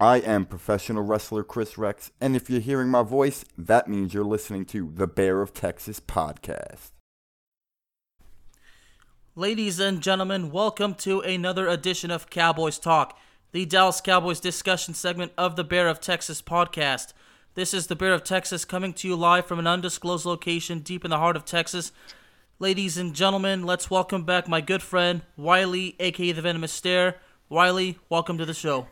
I am professional wrestler Chris Rex, and if you're hearing my voice, that means you're listening to the Bear of Texas podcast. Ladies and gentlemen, welcome to another edition of Cowboys Talk, the Dallas Cowboys discussion segment of the Bear of Texas podcast. This is the Bear of Texas coming to you live from an undisclosed location deep in the heart of Texas. Ladies and gentlemen, let's welcome back my good friend Wiley, aka the Venomous Stare. Wiley, welcome to the show.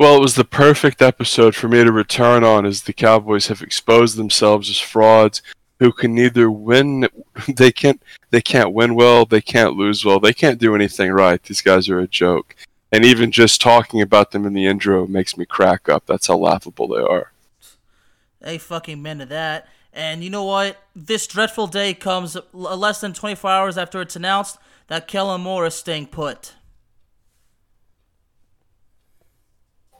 Well, it was the perfect episode for me to return on as the Cowboys have exposed themselves as frauds who can neither win they can't they can't win well, they can't lose well, they can't do anything right. These guys are a joke. And even just talking about them in the intro makes me crack up. That's how laughable they are. A fucking of that. And you know what? This dreadful day comes less than 24 hours after it's announced that Kellen Moore is staying put.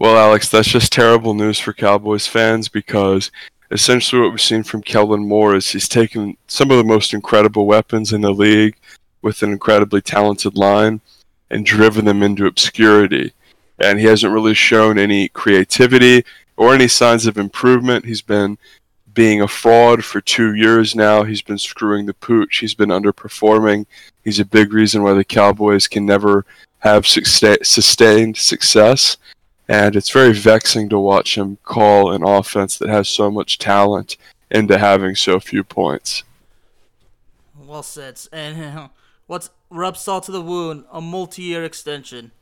Well, Alex, that's just terrible news for Cowboys fans because essentially what we've seen from Kellen Moore is he's taken some of the most incredible weapons in the league with an incredibly talented line and driven them into obscurity. And he hasn't really shown any creativity or any signs of improvement. He's been being a fraud for two years now. He's been screwing the pooch. He's been underperforming. He's a big reason why the Cowboys can never have sustained success and it's very vexing to watch him call an offense that has so much talent into having so few points. Well said. And what's rub salt to the wound? A multi-year extension.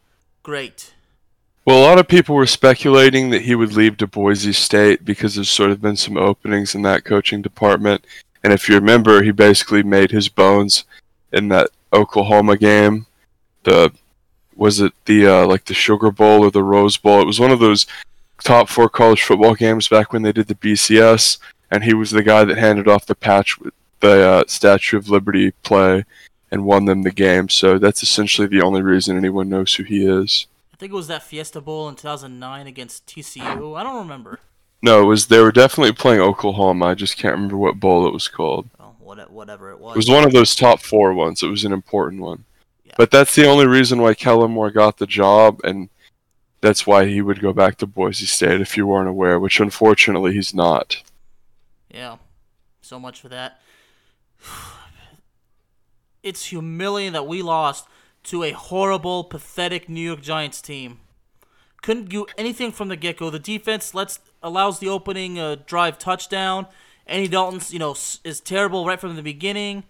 Great. Well, a lot of people were speculating that he would leave to Boise State because there's sort of been some openings in that coaching department. And if you remember, he basically made his bones in that Oklahoma game, the was it the uh, like the Sugar Bowl or the Rose Bowl? It was one of those top four college football games back when they did the BCS, and he was the guy that handed off the patch with the uh, Statue of Liberty play and won them the game. So that's essentially the only reason anyone knows who he is. I think it was that Fiesta Bowl in 2009 against TCU. I don't remember. No, it was they were definitely playing Oklahoma. I just can't remember what bowl it was called. Oh, whatever it was. It was one of those top four ones. It was an important one. But that's the only reason why Kellen Moore got the job, and that's why he would go back to Boise State if you weren't aware, which unfortunately he's not. Yeah, so much for that. It's humiliating that we lost to a horrible, pathetic New York Giants team. Couldn't do anything from the get go. The defense lets allows the opening uh, drive touchdown. Andy Dalton's you know is terrible right from the beginning.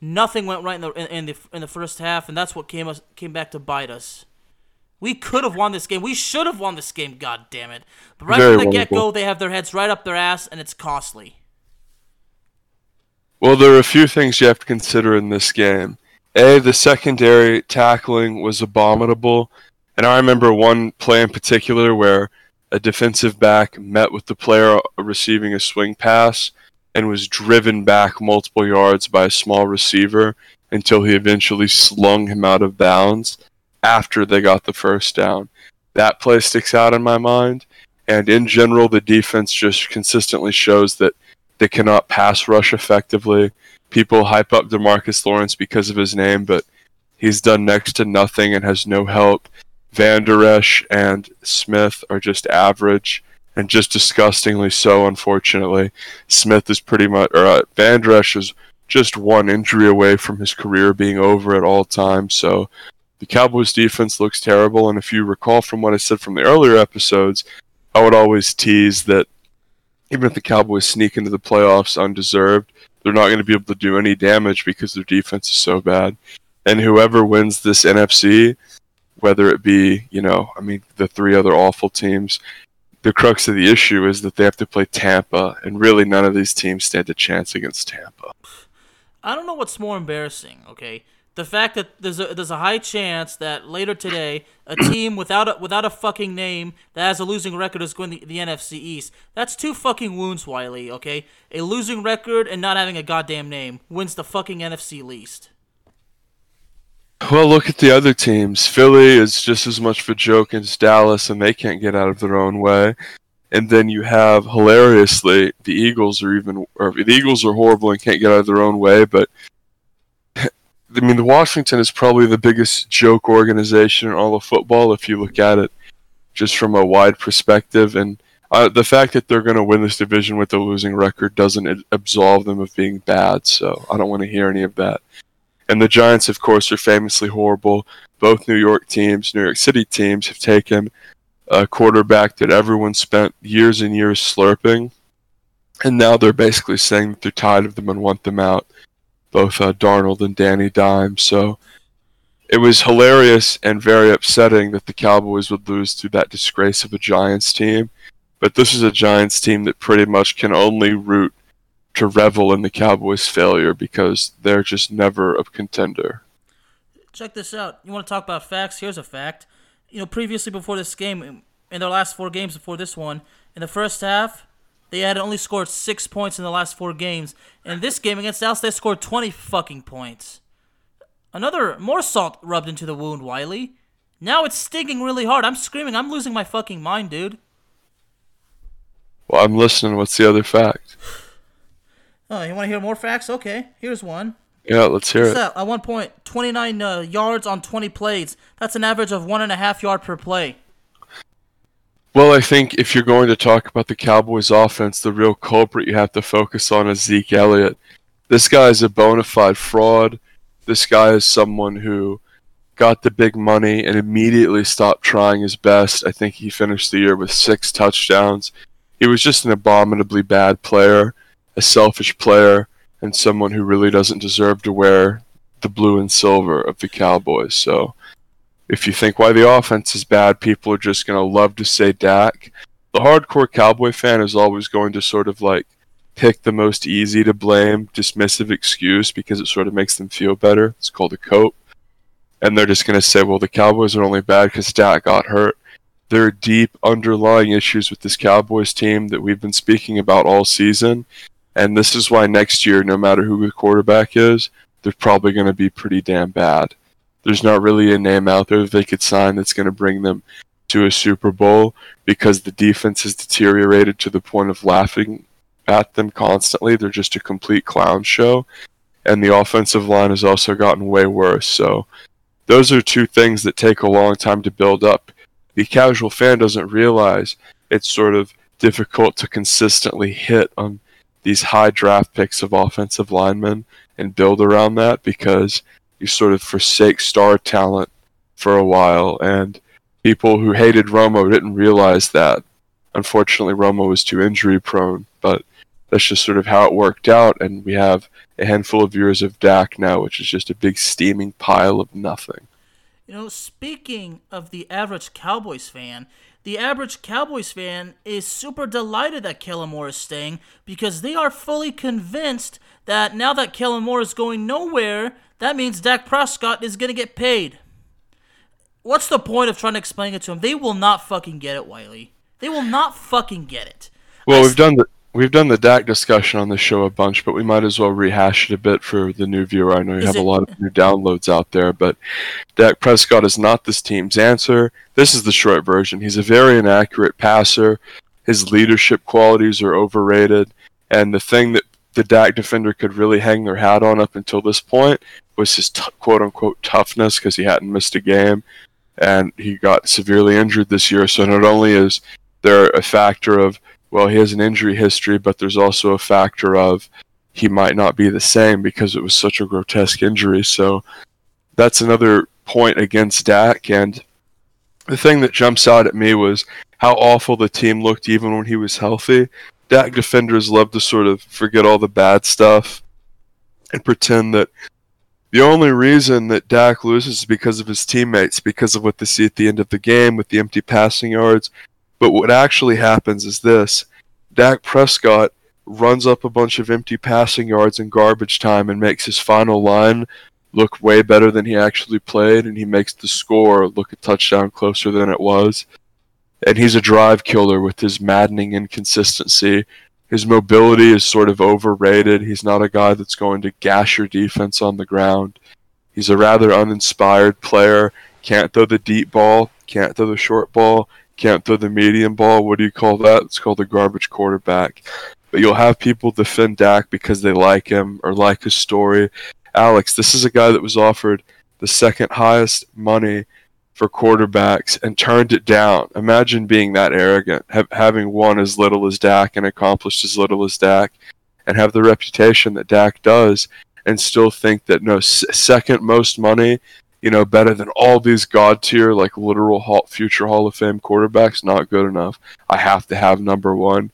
Nothing went right in the in, the in the first half, and that's what came us came back to bite us. We could have won this game. We should have won this game. God damn it! But right Very from the get go, they have their heads right up their ass, and it's costly. Well, there are a few things you have to consider in this game. A, the secondary tackling was abominable, and I remember one play in particular where a defensive back met with the player receiving a swing pass and was driven back multiple yards by a small receiver until he eventually slung him out of bounds after they got the first down. That play sticks out in my mind. And in general, the defense just consistently shows that they cannot pass rush effectively. People hype up Demarcus Lawrence because of his name, but he's done next to nothing and has no help. Vander Esch and Smith are just average and just disgustingly so. Unfortunately, Smith is pretty much, or uh, is just one injury away from his career being over at all times. So the Cowboys defense looks terrible. And if you recall from what I said from the earlier episodes, I would always tease that even if the Cowboys sneak into the playoffs undeserved, they're not going to be able to do any damage because their defense is so bad. And whoever wins this NFC, whether it be, you know, I mean, the three other awful teams, the crux of the issue is that they have to play Tampa, and really none of these teams stand a chance against Tampa. I don't know what's more embarrassing. Okay, the fact that there's a there's a high chance that later today a team without a without a fucking name that has a losing record is going to the, the NFC East. That's two fucking wounds, Wiley. Okay, a losing record and not having a goddamn name wins the fucking NFC least. Well, look at the other teams. Philly is just as much of a joke as Dallas, and they can't get out of their own way. And then you have hilariously the Eagles are even, or the Eagles are horrible and can't get out of their own way. But I mean, the Washington is probably the biggest joke organization in all of football if you look at it just from a wide perspective. And uh, the fact that they're going to win this division with a losing record doesn't absolve them of being bad. So I don't want to hear any of that. And the Giants, of course, are famously horrible. Both New York teams, New York City teams, have taken a quarterback that everyone spent years and years slurping, and now they're basically saying that they're tired of them and want them out. Both uh, Darnold and Danny Dimes. So it was hilarious and very upsetting that the Cowboys would lose to that disgrace of a Giants team. But this is a Giants team that pretty much can only root to revel in the Cowboys' failure because they're just never a contender. Check this out. You want to talk about facts? Here's a fact. You know, previously before this game, in their last four games before this one, in the first half, they had only scored six points in the last four games. In this game against Dallas, they scored 20 fucking points. Another, more salt rubbed into the wound, Wiley. Now it's stinging really hard. I'm screaming. I'm losing my fucking mind, dude. Well, I'm listening. What's the other fact? Oh, you want to hear more facts? Okay, here's one. Yeah, let's hear What's it. At one point, 29 uh, yards on 20 plays. That's an average of one and a half yard per play. Well, I think if you're going to talk about the Cowboys offense, the real culprit you have to focus on is Zeke Elliott. This guy is a bona fide fraud. This guy is someone who got the big money and immediately stopped trying his best. I think he finished the year with six touchdowns. He was just an abominably bad player, a selfish player, and someone who really doesn't deserve to wear the blue and silver of the Cowboys. So if you think why the offense is bad, people are just going to love to say Dak. The hardcore Cowboy fan is always going to sort of like pick the most easy to blame, dismissive excuse because it sort of makes them feel better. It's called a cope. And they're just going to say, well, the Cowboys are only bad because Dak got hurt. There are deep underlying issues with this Cowboys team that we've been speaking about all season. And this is why next year, no matter who the quarterback is, they're probably going to be pretty damn bad. There's not really a name out there that they could sign that's going to bring them to a Super Bowl because the defense has deteriorated to the point of laughing at them constantly. They're just a complete clown show. And the offensive line has also gotten way worse. So those are two things that take a long time to build up. The casual fan doesn't realize it's sort of difficult to consistently hit on these high draft picks of offensive linemen and build around that because you sort of forsake star talent for a while. And people who hated Romo didn't realize that. Unfortunately, Romo was too injury prone, but that's just sort of how it worked out. And we have a handful of years of Dak now, which is just a big steaming pile of nothing. You know, speaking of the average Cowboys fan, the average Cowboys fan is super delighted that Kellen Moore is staying because they are fully convinced that now that Kellen Moore is going nowhere, that means Dak Prescott is going to get paid. What's the point of trying to explain it to him? They will not fucking get it, Wiley. They will not fucking get it. Well, I we've done the we've done the Dak discussion on the show a bunch, but we might as well rehash it a bit for the new viewer. I know you Is have a lot of new downloads out there, but Dak Prescott is not this team's answer. This is the short version. He's a very inaccurate passer. His leadership qualities are overrated, and the thing that the Dak defender could really hang their hat on up until this point was his t- quote unquote toughness because he hadn't missed a game and he got severely injured this year. So not only is there a factor of well, he has an injury history, but there's also a factor of he might not be the same because it was such a grotesque injury. So that's another point against Dak. And the thing that jumps out at me was how awful the team looked even when he was healthy. Dak defenders love to sort of forget all the bad stuff and pretend that the only reason that Dak loses is because of his teammates, because of what they see at the end of the game with the empty passing yards. But what actually happens is this Dak Prescott runs up a bunch of empty passing yards in garbage time and makes his final line look way better than he actually played, and he makes the score look a touchdown closer than it was. And he's a drive killer with his maddening inconsistency. His mobility is sort of overrated. He's not a guy that's going to gash your defense on the ground. He's a rather uninspired player. Can't throw the deep ball, can't throw the short ball, can't throw the medium ball. What do you call that? It's called a garbage quarterback. But you'll have people defend Dak because they like him or like his story. Alex, this is a guy that was offered the second highest money for quarterbacks and turned it down. Imagine being that arrogant, ha- having won as little as Dak and accomplished as little as Dak, and have the reputation that Dak does, and still think that no s- second most money, you know, better than all these god tier like literal hall, future Hall of Fame quarterbacks, not good enough. I have to have number one.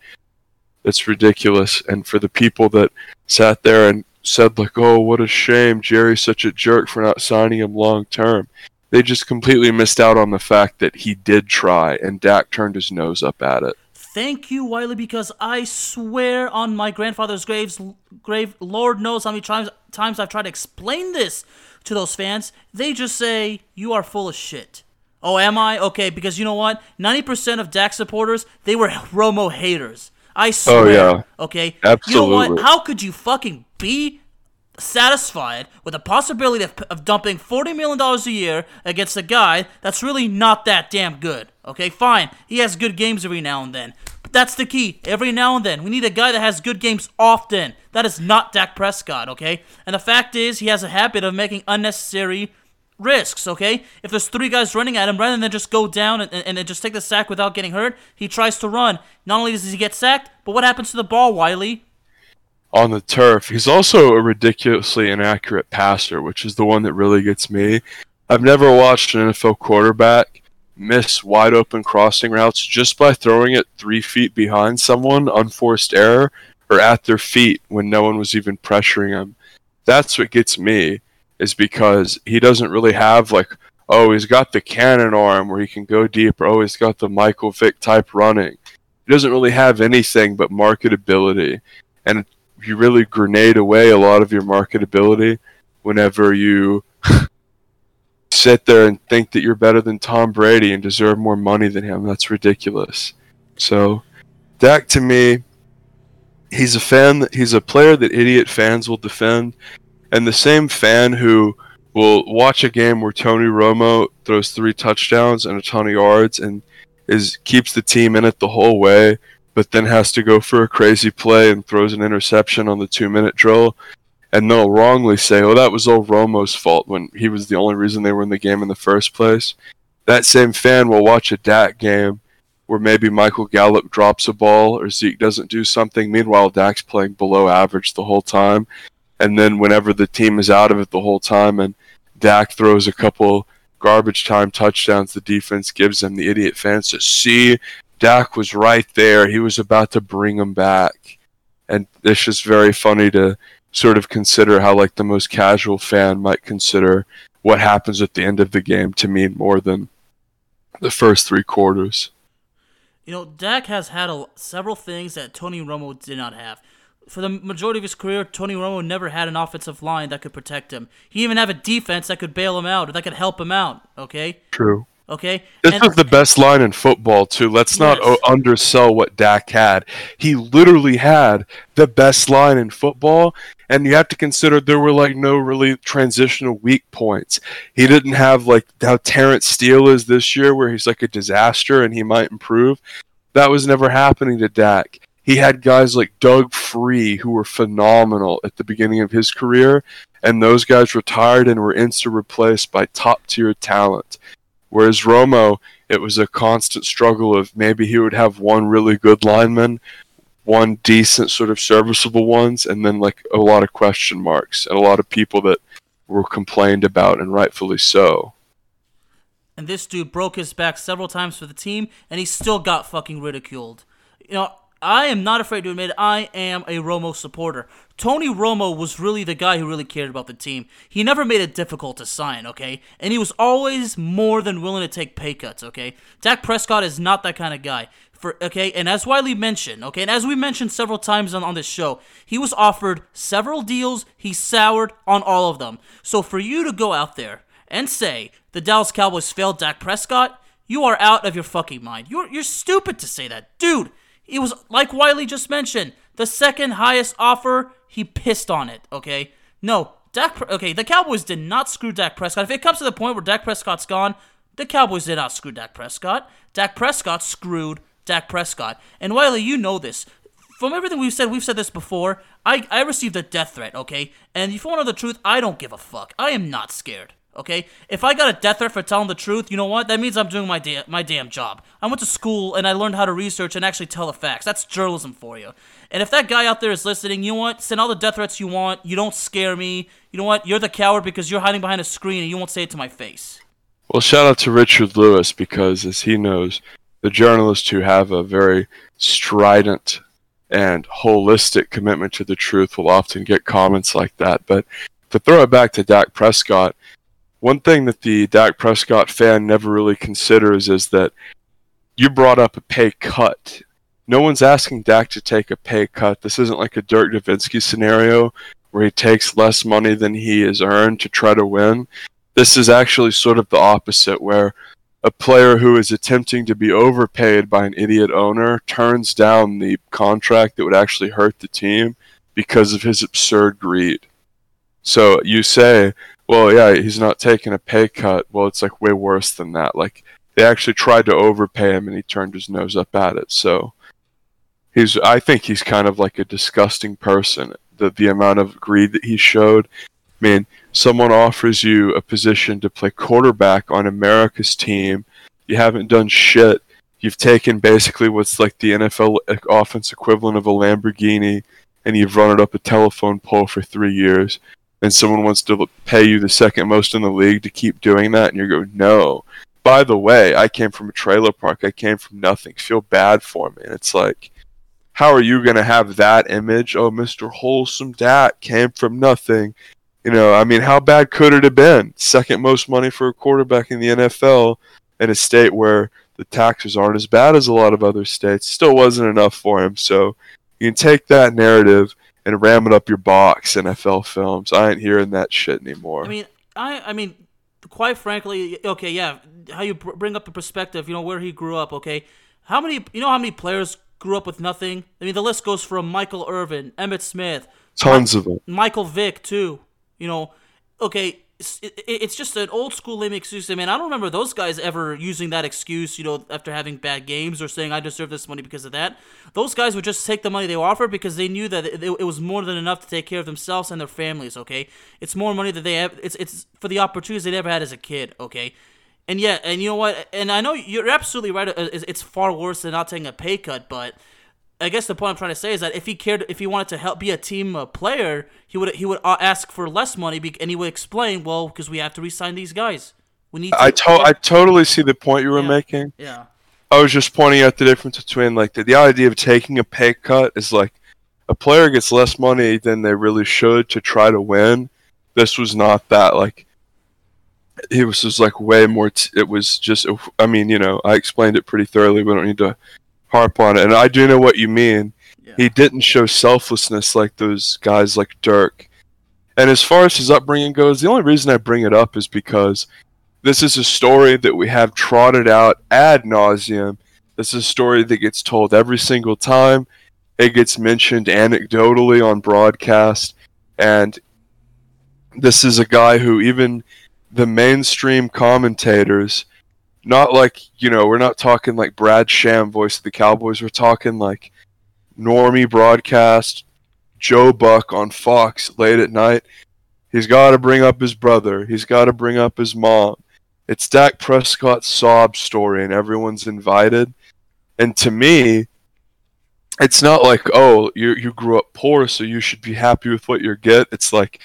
It's ridiculous, and for the people that sat there and said like, "Oh, what a shame, Jerry's such a jerk for not signing him long term." They just completely missed out on the fact that he did try, and Dak turned his nose up at it. Thank you, Wiley, because I swear on my grandfather's graves, grave, Lord knows how many times, times I've tried to explain this to those fans. They just say, You are full of shit. Oh, am I? Okay, because you know what? 90% of Dak supporters, they were Romo haters. I swear. Oh, yeah. Okay? Absolutely. You know what? How could you fucking be satisfied with the possibility of, of dumping $40 million a year against a guy that's really not that damn good. Okay, fine. He has good games every now and then. But that's the key. Every now and then. We need a guy that has good games often. That is not Dak Prescott, okay? And the fact is, he has a habit of making unnecessary risks, okay? If there's three guys running at him, rather than just go down and, and, and just take the sack without getting hurt, he tries to run. Not only does he get sacked, but what happens to the ball, Wiley? On the turf. He's also a ridiculously inaccurate passer, which is the one that really gets me. I've never watched an NFL quarterback miss wide open crossing routes just by throwing it three feet behind someone, unforced error, or at their feet when no one was even pressuring him. That's what gets me, is because he doesn't really have like, oh, he's got the cannon arm where he can go deep, or oh, he's got the Michael Vick type running. He doesn't really have anything but marketability. And you really grenade away a lot of your marketability whenever you sit there and think that you're better than Tom Brady and deserve more money than him. That's ridiculous. So, Dak to me, he's a fan. That, he's a player that idiot fans will defend, and the same fan who will watch a game where Tony Romo throws three touchdowns and a ton of yards and is keeps the team in it the whole way but then has to go for a crazy play and throws an interception on the two minute drill. And they'll wrongly say, oh, that was all Romo's fault when he was the only reason they were in the game in the first place. That same fan will watch a Dak game where maybe Michael Gallup drops a ball or Zeke doesn't do something. Meanwhile, Dak's playing below average the whole time. And then whenever the team is out of it the whole time and Dak throws a couple garbage time touchdowns the defense gives them, the idiot fans says, see, Dak was right there. He was about to bring him back. And it's just very funny to sort of consider how like the most casual fan might consider what happens at the end of the game to mean more than the first three quarters. You know, Dak has had a, several things that Tony Romo did not have. For the majority of his career, Tony Romo never had an offensive line that could protect him. He even had a defense that could bail him out or that could help him out. Okay, True. Okay. This And- was the best line in football too. Let's not Yes. o- undersell what Dak had. He literally had the best line in football, and you have to consider there were like no really transitional weak points. He didn't have like how Terence Steele is this year, where he's like a disaster and he might improve. That was never happening to Dak. He had guys like Doug Free who were phenomenal at the beginning of his career, and those guys retired and were instant replaced by top tier talent. Whereas Romo, it was a constant struggle of maybe he would have one really good lineman, one decent sort of serviceable ones, and then like a lot of question marks and a lot of people that were complained about and rightfully so. and this dude broke his back several times for the team, and he still got fucking ridiculed. You know, I am not afraid to admit I am a Romo supporter. Tony Romo was really the guy who really cared about the team. He never made it difficult to sign, okay? And he was always more than willing to take pay cuts, okay? Dak Prescott is not that kind of guy. For, okay, and as Wiley mentioned, okay, and as we mentioned several times on, on this show, he was offered several deals. He soured on all of them. So for you to go out there and say the Dallas Cowboys failed Dak Prescott, you are out of your fucking mind. You're you're stupid to say that, dude. It was like Wiley just mentioned, the second highest offer. He pissed on it. Okay, no, Dak. Okay, the Cowboys did not screw Dak Prescott. If it comes to the point where Dak Prescott's gone, the Cowboys did not screw Dak Prescott. Dak Prescott screwed Dak Prescott. And Wiley, you know this. From everything we've said, we've said this before. I, I received a death threat, okay? And if you want to know the truth, I don't give a fuck. I am not scared. Okay, if I got a death threat for telling the truth, you know what? That means I'm doing my da- my damn job. I went to school and I learned how to research and actually tell the facts. That's journalism for you. And if that guy out there is listening, you know what? Send all the death threats you want. You don't scare me. You know what? You're the coward because you're hiding behind a screen and you won't say it to my face. Well, shout out to Richard Lewis because, as he knows, the journalists who have a very strident and holistic commitment to the truth will often get comments like that. But to throw it back to Dak Prescott, one thing that the Dak Prescott fan never really considers is that you brought up a pay cut. No one's asking Dak to take a pay cut. This isn't like a Dirk Nowitzki scenario where he takes less money than he has earned to try to win. This is actually sort of the opposite, where a player who is attempting to be overpaid by an idiot owner turns down the contract that would actually hurt the team because of his absurd greed. So you say, well, yeah, he's not taking a pay cut. Well, it's like way worse than that. Like they actually tried to overpay him, and he turned his nose up at it. So he's, I think he's kind of like a disgusting person. The the amount of greed that he showed. I mean, someone offers you a position to play quarterback on America's team. You haven't done shit. You've taken basically what's like the NFL offense equivalent of a Lamborghini, and you've run it up a telephone pole for three years and someone wants to pay you the second most in the league to keep doing that, and you go, no. By the way, I came from a trailer park. I came from nothing. Feel bad for me. And it's like, how are you going to have that image? Oh, Mr. Wholesome Dak came from nothing. You know, I mean, how bad could it have been? Second most money for a quarterback in the NFL in a state where the taxes aren't as bad as a lot of other states. Still wasn't enough for him. So you can take that narrative and ram it up your box, NFL films. I ain't hearing that shit anymore. I mean, I I mean, quite frankly, okay, yeah, how you bring up the perspective, you know, where he grew up, okay? How many, you know, how many players grew up with nothing? I mean, the list goes from Michael Irvin, Emmitt Smith, tons of them, Michael Vick too. You know, okay, it's, just an old school lame excuse. I mean, I don't remember those guys ever using that excuse, you know, after having bad games or saying I deserve this money because of that. Those guys would just take the money they were offered because they knew that it, it was more than enough to take care of themselves and their families. Okay, it's more money that they have. It's it's for the opportunities they never had as a kid. Okay. And yeah, and you know what? And I know you're absolutely right. Uh, it's far worse than not taking a pay cut, but I guess the point I'm trying to say is that if he cared, if he wanted to help be a team uh, player, he would he would uh, ask for less money, be- and he would explain, well, because we have to re-sign these guys. We need. To- I to- I totally see the point you were yeah. making. Yeah. I was just pointing out the difference between like the, the idea of taking a pay cut is like a player gets less money than they really should to try to win. This was not that like it was just like way more. T- it was just. I mean, you know, I explained it pretty thoroughly. We don't need to harp on it. And I do know what you mean. Yeah. He didn't show selflessness like those guys like Dirk. And as far as his upbringing goes, the only reason I bring it up is because this is a story that we have trotted out ad nauseum. This is a story that gets told every single time. It gets mentioned anecdotally on broadcast. And this is a guy who even the mainstream commentators not like you know we're not talking like Brad Sham voice of the Cowboys. We're talking like normie broadcast, Joe Buck on Fox late at night. He's got to bring up his brother. He's got to bring up his mom. It's Dak Prescott's sob story, and everyone's invited. And to me, it's not like oh you you grew up poor, so you should be happy with what you get. It's like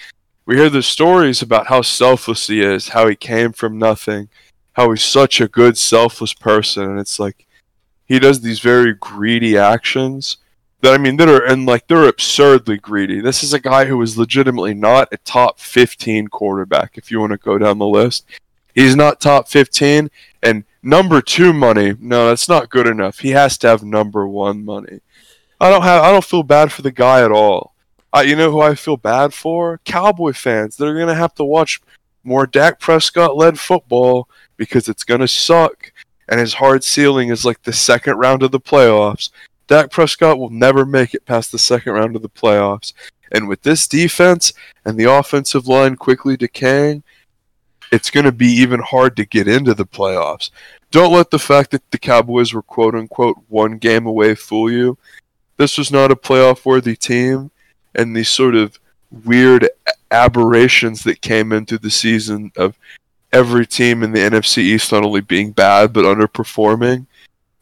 we hear the stories about how selfless he is, how he came from nothing how he's such a good, selfless person, and it's like he does these very greedy actions that I mean that are and like they're absurdly greedy. This is a guy who is legitimately not a top 15 quarterback. If you want to go down the list, he's not top 15, and number two money. No, that's not good enough. He has to have number one money. I don't have. I don't feel bad for the guy at all. I, you know who I feel bad for? Cowboy fans. They're gonna have to watch more Dak Prescott led football because it's going to suck. And his hard ceiling is like the second round of the playoffs. Dak Prescott will never make it past the second round of the playoffs. And with this defense and the offensive line quickly decaying, it's going to be even hard to get into the playoffs. Don't let the fact that the Cowboys were quote unquote one game away fool you. This was not a playoff worthy team, and these sort of weird aberrations that came into the season of every team in the NFC East not only being bad but underperforming.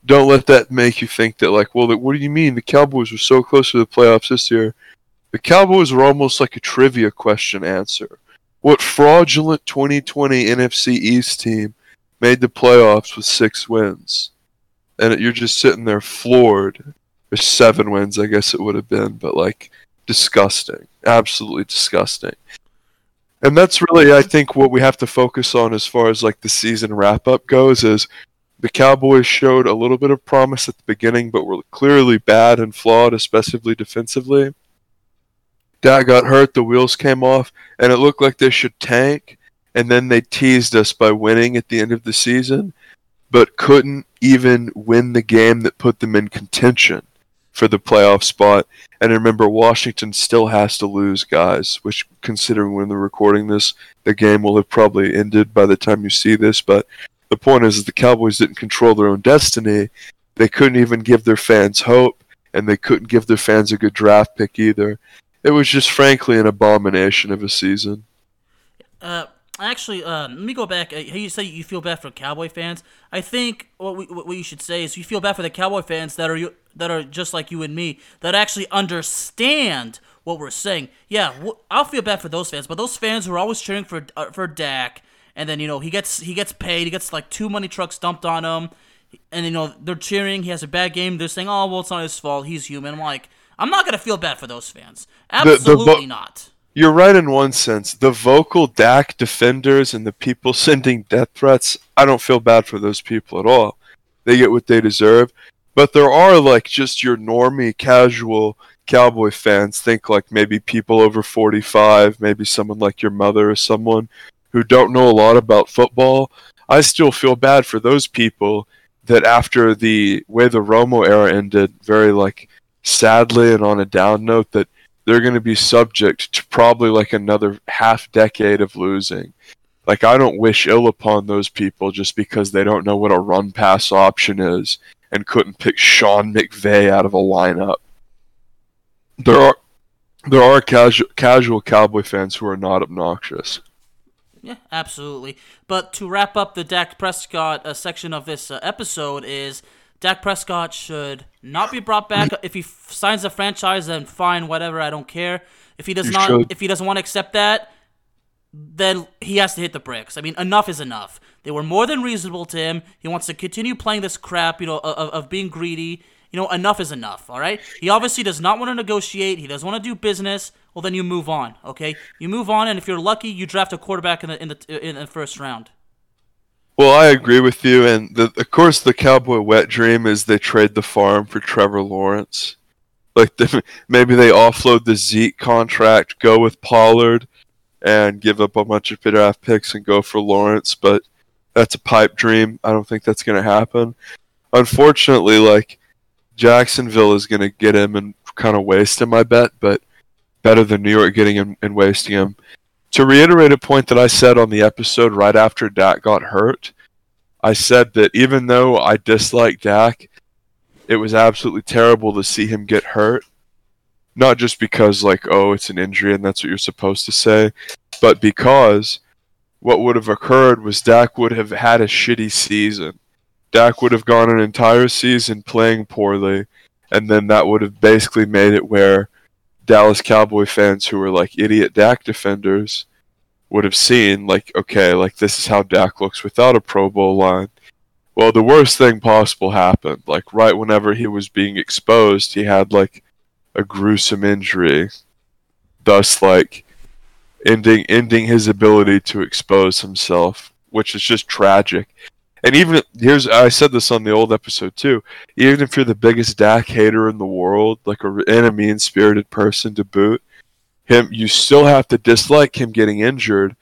Don't let that make you think that like, well, what do you mean the Cowboys were so close to the playoffs this year? The Cowboys were almost like a trivia question answer. What fraudulent 2020 NFC East team made the playoffs with six wins? And you're just sitting there floored. Or seven wins, I guess it would have been, but like disgusting. Absolutely disgusting. And that's really, I think, what we have to focus on as far as like the season wrap up goes is the Cowboys showed a little bit of promise at the beginning, but were clearly bad and flawed, especially defensively. Dak got hurt, the wheels came off, and it looked like they should tank. And then they teased us by winning at the end of the season, but couldn't even win the game that put them in contention for the playoff spot. And remember, Washington still has to lose, guys, which, considering when they're recording this, the game will have probably ended by the time you see this. But the point is, the Cowboys didn't control their own destiny. They couldn't even give their fans hope, and they couldn't give their fans a good draft pick either it was just frankly an abomination of a season. Uh, actually, uh, let me go back. Uh, you say you feel bad for Cowboy fans. I think what we, what you should say is you feel bad for the Cowboy fans that are that are just like you and me that actually understand what we're saying. Yeah, I'll feel bad for those fans, but those fans who are always cheering for uh, for Dak, and then you know he gets he gets paid, he gets like two money trucks dumped on him, and you know they're cheering. He has a bad game. They're saying, "Oh, well, it's not his fault. He's human." I'm like I'm not gonna feel bad for those fans. Absolutely the, the not. You're right in one sense. The vocal Dak defenders and the people sending death threats, I don't feel bad for those people at all. They get what they deserve. But there are like just your normie, casual Cowboy fans. Think like maybe people over 45, maybe someone like your mother or someone who don't know a lot about football. I still feel bad for those people that after the way the Romo era ended, very like sadly and on a down note that they're going to be subject to probably like another half decade of losing. Like I don't wish ill upon those people just because they don't know what a run pass option is and couldn't pick Sean McVay out of a lineup. There are there are casual casual Cowboy fans who are not obnoxious. Yeah, absolutely. But to wrap up the Dak Prescott uh, section of this uh, episode is Dak Prescott should not be brought back. if he f- signs a franchise, then fine, whatever. I don't care. If he does you not, should. if he doesn't want to accept that, then he has to hit the bricks. I mean, enough is enough. They were more than reasonable to him. He wants to continue playing this crap, you know, of, of being greedy. You know, enough is enough. All right. He obviously does not want to negotiate. He doesn't want to do business. Well, then you move on. Okay, you move on, and if you're lucky, you draft a quarterback in the in the in the first round. Well, I agree with you, and the, of course, the cowboy wet dream is they trade the farm for Trevor Lawrence. Like the, maybe they offload the Zeke contract, go with Pollard, and give up a bunch of draft picks and go for Lawrence. But that's a pipe dream. I don't think that's going to happen. Unfortunately, like Jacksonville is going to get him and kind of waste him. I bet, but better than New York getting him and wasting him to reiterate a point that I said on the episode right after Dak got hurt, I said that even though I dislike Dak, it was absolutely terrible to see him get hurt. Not just because, like, oh, it's an injury and that's what you're supposed to say, but because what would have occurred was Dak would have had a shitty season. Dak would have gone an entire season playing poorly, and then that would have basically made it where Dallas Cowboy fans who were like idiot Dak defenders would have seen like okay like this is how Dak looks without a Pro Bowl line. Well, the worst thing possible happened. Like right whenever he was being exposed, he had like a gruesome injury, thus like ending ending his ability to expose himself, which is just tragic. And even here's I said this on the old episode too. Even if you're the biggest Dak hater in the world, like a and a mean spirited person to boot, him you still have to dislike him getting injured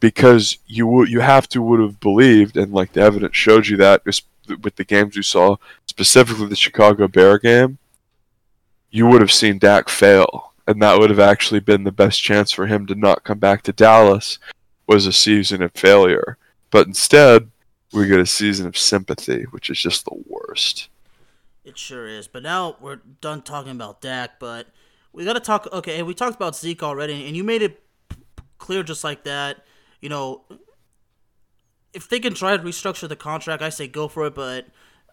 because you you have to would have believed and like the evidence showed you that with the games you saw, specifically the Chicago Bear game, you would have seen Dak fail, and that would have actually been the best chance for him to not come back to Dallas was a season of failure. But instead, we get a season of sympathy, which is just the worst. It sure is. But now we're done talking about Dak, but we got to talk. Okay, we talked about Zeke already, and you made it clear just like that. You know, if they can try to restructure the contract, I say go for it. But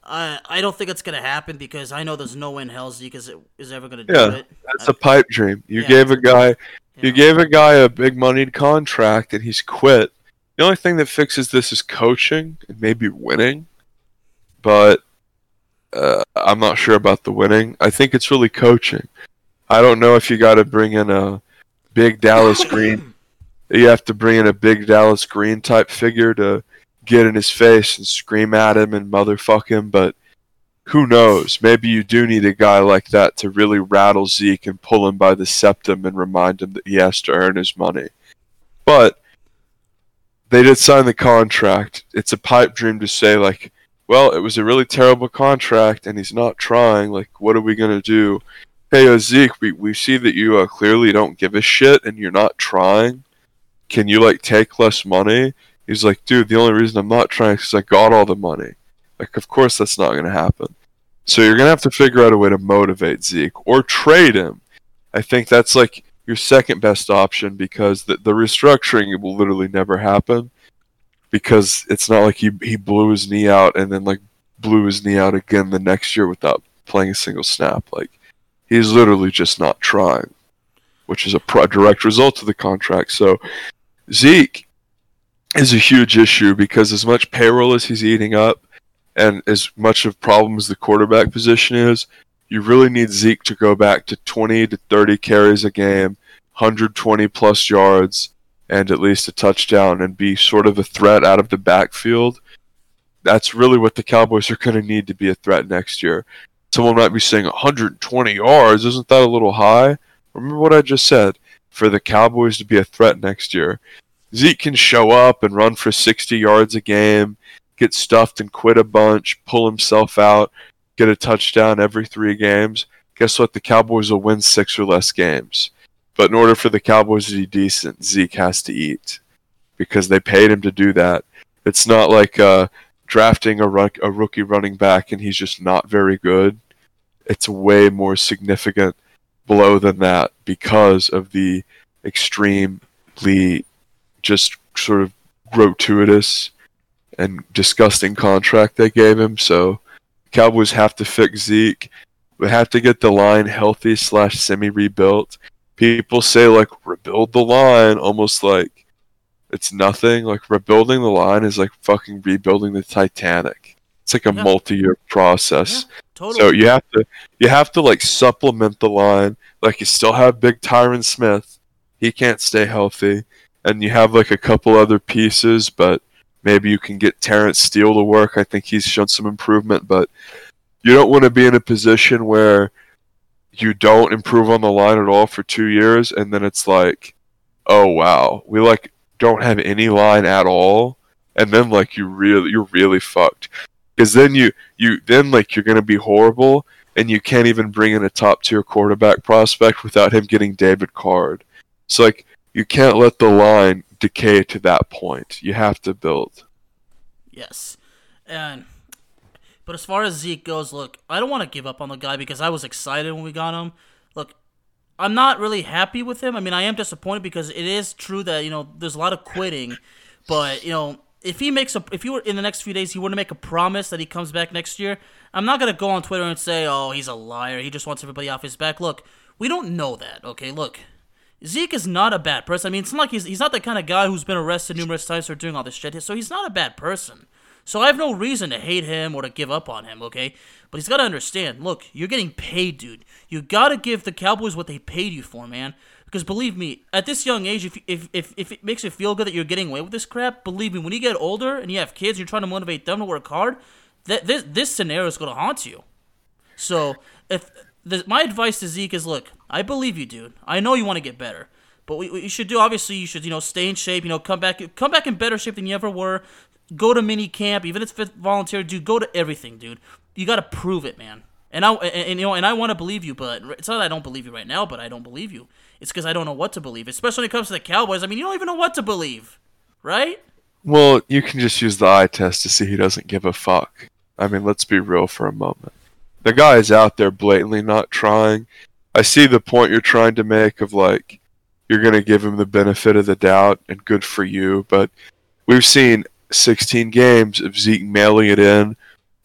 I I don't think it's gonna happen because I know there's no way in hell Zeke is is ever gonna do Yeah, it. That's a pipe dream. You Yeah. gave a guy you gave a guy a big moneyed contract and he's quit. The only thing that fixes this is coaching and maybe winning. But uh, I'm not sure about the winning. I think it's really coaching. I don't know if you got to bring in a big Dallas Green. You have to bring in a big Dallas Green type figure to get in his face and scream at him and motherfuck him. But who knows? Maybe you do need a guy like that to really rattle Zeke and pull him by the septum and remind him that he has to earn his money. But they did sign the contract. It's a pipe dream to say, like, well, it was a really terrible contract and he's not trying. Like, what are we to do? Hey, Zeke, we, we see that you uh, clearly don't give a shit and you're not trying. Can you, like, take less money? He's like, dude, the only reason I'm not trying is 'cause I got all the money. Like, of course that's not to happen. So you're to have to figure out a way to motivate Zeke or trade him. I think that's like your second best option because the, the restructuring will literally never happen because it's not like he, he blew his knee out and then like blew his knee out again the next year without playing a single snap. Like he's literally just not trying, which is a pro- direct result of the contract. So Zeke is a huge issue because as much payroll as he's eating up and as much of a problem as the quarterback position is, you really need Zeke to go back to 20 to 30 carries a game, 120 plus yards, and at least a touchdown and be sort of a threat out of the backfield. That's really what the Cowboys are going to need to be a threat next year. Someone might be saying 120 yards, isn't that a little high? Remember what I just said. For the Cowboys to be a threat next year, Zeke can show up and run for 60 yards a game, get stuffed and quit a bunch, pull himself out, get a touchdown every three games. Guess what? The Cowboys will win six or less games. But in order for the Cowboys to be decent, Zeke has to eat because they paid him to do that. It's not like uh, drafting a, a rookie running back and he's just not very good. It's a way more significant blow than that because of the extremely just sort of gratuitous and disgusting contract they gave him. So Cowboys have to fix Zeke. We have to get the line healthy slash semi rebuilt. People say like rebuild the line, almost like it's nothing. Like rebuilding the line is like fucking rebuilding the Titanic. It's like a Yeah. multi-year process. Totally. So you have to you have to like supplement the line. Like you still have big Tyron Smith. He can't stay healthy. And you have like a couple other pieces, but maybe you can get Terence Steele to work. I think he's shown some improvement, but you don't want to be in a position where you don't improve on the line at all for two years and then it's like, oh wow, we like don't have any line at all. And then like you really you're really fucked. Because then you you then like you're gonna be horrible and you can't even bring in a top tier quarterback prospect without him getting David Carr'd. So like you can't let the line decay to that point. You have to build. Yes. And but as far as Zeke goes, look, I don't want to give up on the guy because I was excited when we got him. Look, I'm not really happy with him. I mean, I am disappointed because it is true that, you know, there's a lot of quitting, but, you know, if he makes a if you were in the next few days he were to make a promise that he comes back next year, I'm not to go on Twitter and say, "Oh, he's a liar. He just wants everybody off his back." Look, we don't know that, okay? Look. Zeke is not a bad person. I mean, it's not like he's he's not the kind of guy who's been arrested numerous times for doing all this shit. So he's not a bad person. So I have no reason to hate him or to give up on him, okay? But he's got to understand, look, you're getting paid, dude. You got to give the Cowboys what they paid you for, man. Because believe me, at this young age, if, if, if, if it makes you feel good that you're getting away with this crap, believe me, when you get older and you have kids, you're trying to motivate them to work hard, that this, this scenario is going to haunt you. So if the, my advice to Zeke is, look, I believe you, dude. I know you want to get better, but what you should do, obviously, you should, you know, stay in shape. You know, come back, come back in better shape than you ever were. Go to mini camp, even if it's volunteer, dude. Go to everything, dude. You got to prove it, man. And I, and, and, you know, and I want to believe you, but it's not that I don't believe you right now, but I don't believe you. It's because I don't know what to believe, especially when it comes to the Cowboys. I mean, you don't even know what to believe, right? Well, you can just use the eye test to see he doesn't give a fuck. I mean, let's be real for a moment. The guy is out there blatantly not trying. I see the point you're trying to make of like you're going to give him the benefit of the doubt and good for you, but we've seen 16 games of Zeke mailing it in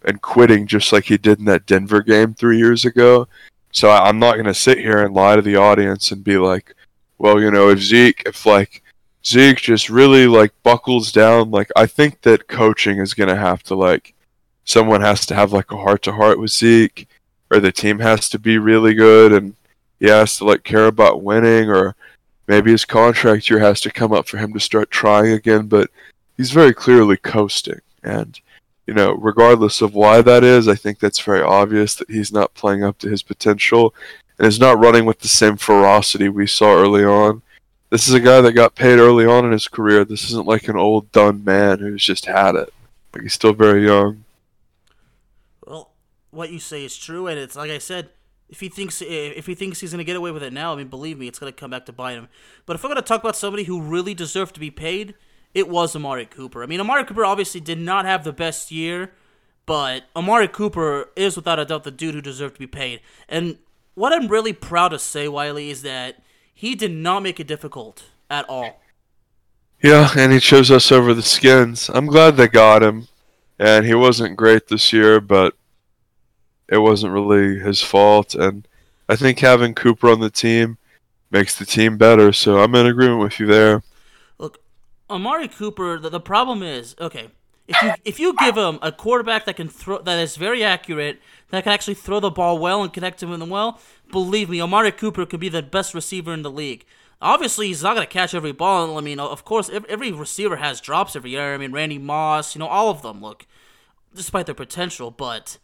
and quitting just like he did in that Denver game three years ago. So I- I'm not going to sit here and lie to the audience and be like, well, you know, if Zeke, if like Zeke just really like buckles down, like I think that coaching is going to have to like, someone has to have like a heart to heart with Zeke, or the team has to be really good and he has to like care about winning, or maybe his contract year has to come up for him to start trying again. But he's very clearly coasting, and you know, regardless of why that is, I think that's very obvious that he's not playing up to his potential and is not running with the same ferocity we saw early on. This is a guy that got paid early on in his career. This isn't like an old done man who's just had it. Like he's still very young. Well, what you say is true, and it's like I said. If he thinks eh, if he thinks he's gonna get away with it now, I mean, believe me, it's gonna come back to bite him. But if we're gonna talk about somebody who really deserved to be paid, it was Amari Cooper. I mean, Amari Cooper obviously did not have the best year, but Amari Cooper is without a doubt the dude who deserved to be paid. And what I'm really proud to say, Wiley, is that he did not make it difficult at all. Yeah, and he chose us over the skins. I'm glad they got him. And he wasn't great this year, but it wasn't really his fault. And I think having Cooper on the team makes the team better. So I'm in agreement with you there. Look, Amari Cooper. The, the problem is, okay, if you if you give him a quarterback that can throw that is very accurate, that can actually throw the ball well and connect him with them well, believe me, Amari Cooper could be the best receiver in the league. Obviously, he's not going to catch every ball. I mean, of course, every receiver has drops every year. I mean, Randy Moss, you know, all of them. Look, despite their potential, but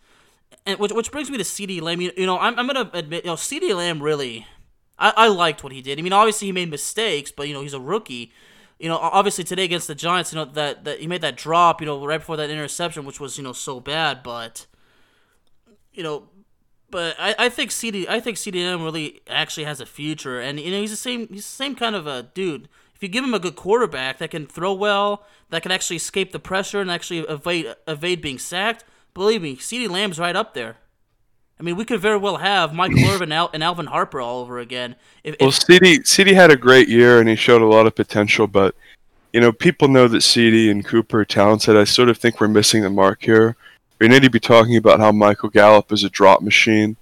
and which, which brings me to CeeDee Lamb. You, know, I'm, I'm gonna admit, you know, CeeDee Lamb really, I, I liked what he did. I mean, obviously he made mistakes, but you know he's a rookie. You know, obviously today against the Giants, you know that that he made that drop, you know, right before that interception, which was you know so bad, but you know, but I, I think CeeDee I think CeeDee Lamb really actually has a future, and you know he's the same he's the same kind of a dude. If you give him a good quarterback that can throw well, that can actually escape the pressure and actually evade evade being sacked, believe me, CeeDee Lamb's right up there. I mean, we could very well have Michael Irvin Al- and Alvin Harper all over again. If, Well, CeeDee CeeDee had a great year and he showed a lot of potential, but you know, people know that CeeDee and Cooper are talented. I sort of think we're missing the mark here. We need to be talking about how Michael Gallup is a drop machine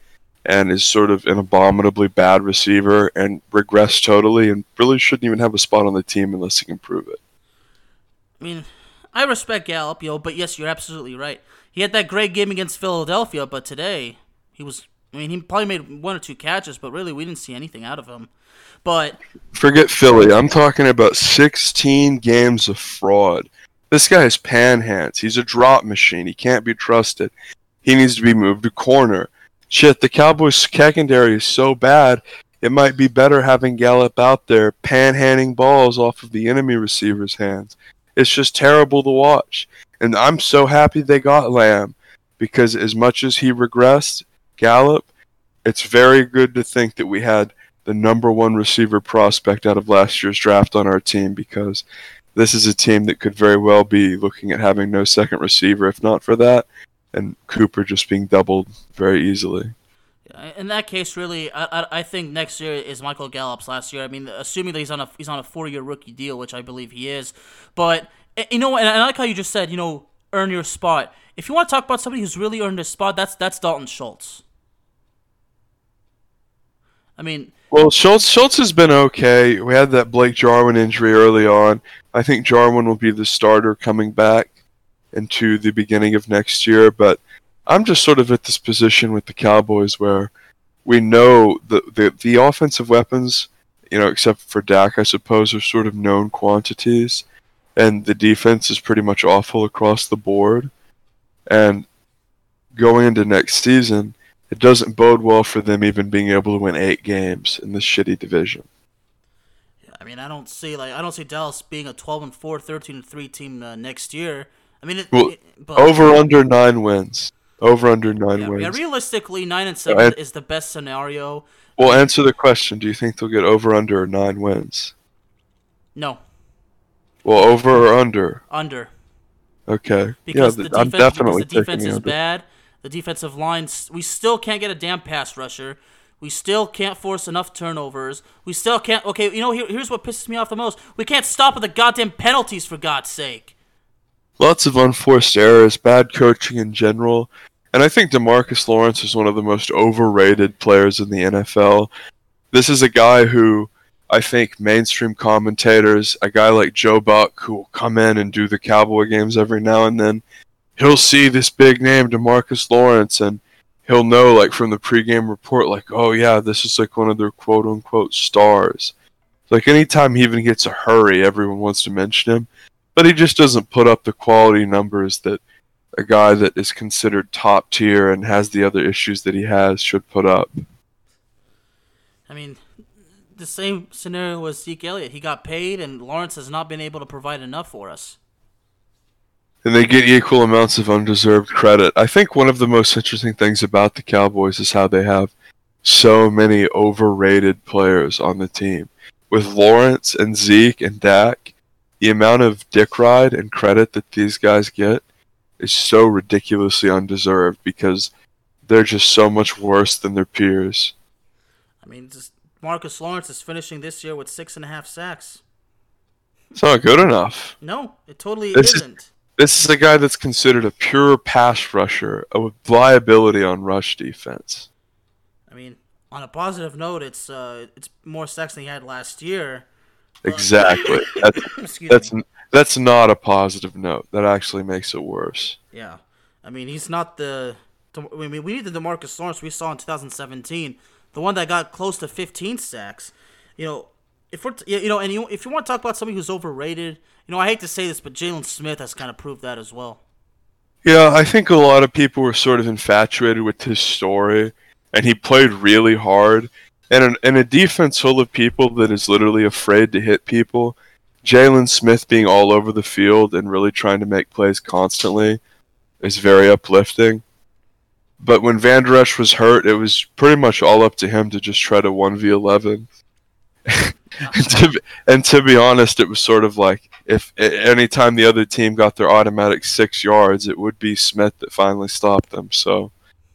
and is sort of an abominably bad receiver and regressed totally and really shouldn't even have a spot on the team unless he can prove it. I mean, I respect Gallup, yo, but yes, you're absolutely right. He had that great game against Philadelphia, but today he was. I mean, he probably made one or two catches, but really we didn't see anything out of him. But Forget Philly. I'm talking about 16 games of fraud. This guy is panhands. He's a drop machine. He can't be trusted. He needs to be moved to corner. Shit, the Cowboys secondary is so bad. It might be better having Gallup out there panhanding balls off of the enemy receiver's hands. It's just terrible to watch. And I'm so happy they got Lamb because as much as he regressed, Gallup, it's very good to think that we had the number one receiver prospect out of last year's draft on our team because this is a team that could very well be looking at having no second receiver if not for that, and Cooper just being doubled very easily. in that case, really, I, I, think next year is Michael Gallup's last year. I mean, assuming that he's on a he's on a four year rookie deal, which I believe he is. But you know, and I like how you just said, you know, earn your spot. If you want to talk about somebody who's really earned a spot, that's that's Dalton Schultz. I mean, Well, Schultz Schultz has been okay. We had that Blake Jarwin injury early on. I think Jarwin will be the starter coming back into the beginning of next year, but I'm just sort of at this position with the Cowboys where we know the the, the offensive weapons, you know, except for Dak, I suppose, are sort of known quantities, and the defense is pretty much awful across the board. And going into next season, it doesn't bode well for them even being able to win eight games in this shitty division. I mean, I don't see like I don't see Dallas being a 12 and 4, 13 and 3 team uh, next year. I mean, it, Well, it- but, Over under nine wins. Over under nine yeah, wins. yeah, realistically, nine and seven I- is the best scenario. well, answer the question. Do you think they'll get over under nine wins? No, Well, over or under? under. Okay. because yeah, the th- I'm defense, definitely because the defense is under. bad. The defensive line, we still can't get a damn pass rusher. We still can't force enough turnovers. We still can't. Okay, you know, here, here's what pisses me off the most. We can't stop with the goddamn penalties for God's sake. lots of unforced errors, bad coaching in general. And I think Demarcus Lawrence is one of the most overrated players in the NFL. This is a guy who I think mainstream commentators, a guy like Joe Buck, who will come in and do the Cowboy games every now and then, he'll see this big name, Demarcus Lawrence, and he'll know, like, from the pregame report, like, oh, yeah, this is like one of their quote unquote stars. Like, anytime he even gets a hurry, everyone wants to mention him. But he just doesn't put up the quality numbers that a guy that is considered top tier and has the other issues that he has should put up. I mean, the same scenario with Zeke Elliott. He got paid, and Lawrence has not been able to provide enough for us. And they get equal amounts of undeserved credit. I think one of the most interesting things about the Cowboys is how they have so many overrated players on the team. With Lawrence and Zeke and Dak, the amount of dick ride and credit that these guys get is so ridiculously undeserved because they're just so much worse than their peers. I mean, just Marcus Lawrence is finishing this year with six and a half sacks. It's not good enough. No, it totally This is- isn't. This is a guy that's considered a pure pass rusher, a liability on rush defense. I mean, on a positive note, it's uh, it's more sacks than he had last year. Exactly. That's that's me. that's not a positive note. That actually makes it worse. Yeah, I mean, he's not the. the- I mean, we need the Demarcus Lawrence we saw in 2017, the one that got close to 15 sacks. You know, if we're t- you know, and you, if you want to talk about somebody who's overrated, you know, I hate to say this, but Jaylon Smith has kind of proved that as well. Yeah, I think a lot of people were sort of infatuated with his story, and he played really hard. And in, a defense full of people that is literally afraid to hit people, Jaylon Smith being all over the field and really trying to make plays constantly is very uplifting. But when Vander Esch was hurt, it was pretty much all up to him to just try to 1v11. and, to be, and to be honest, it was sort of like if a- anytime the other team got their automatic six yards, it would be Smith that finally stopped them. So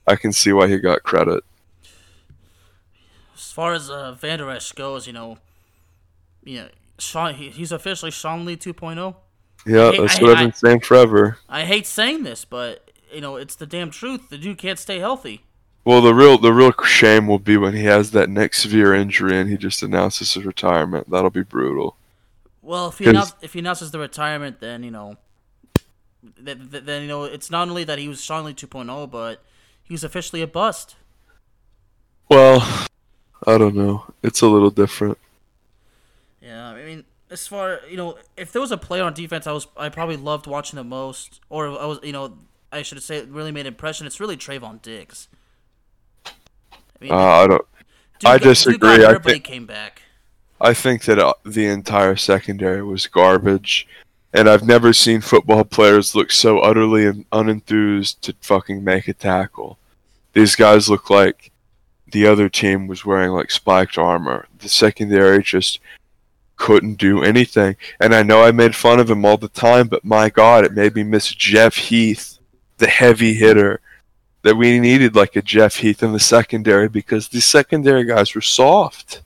I can see why he got credit. As far as uh, Vander Esch goes, you know, you know, Sean, he, he's officially Sean Lee 2.0. Yeah, Hey, that's I- what I've I- been saying forever. I hate saying this, but you know, it's the damn truth. The dude can't stay healthy. Well, the real the real shame will be when he has that next severe injury and he just announces his retirement. That'll be brutal. Well, if he announce, if he announces the retirement, then you know, th- th- then you know, it's not only that he was Sean Lee 2.0, but he was officially a bust. Well, I don't know. It's a little different. Yeah, I mean, as far you know, if there was a player on defense, I was I probably loved watching the most, or I was you know, I should say really made an impression. It's really Trevon Diggs. I mean, Uh, I don't. dude I got- dude got disagree. I hurt, but he think- came back. I think that uh, the entire secondary was garbage, and I've never seen football players look so utterly unenthused to fucking make a tackle. These guys look like the other team was wearing like spiked armor. The secondary just couldn't do anything. And I know I made fun of him all the time, but my god, it made me miss Jeff Heath, the heavy hitter. That we needed like a Jeff Heath in the secondary because the secondary guys were soft.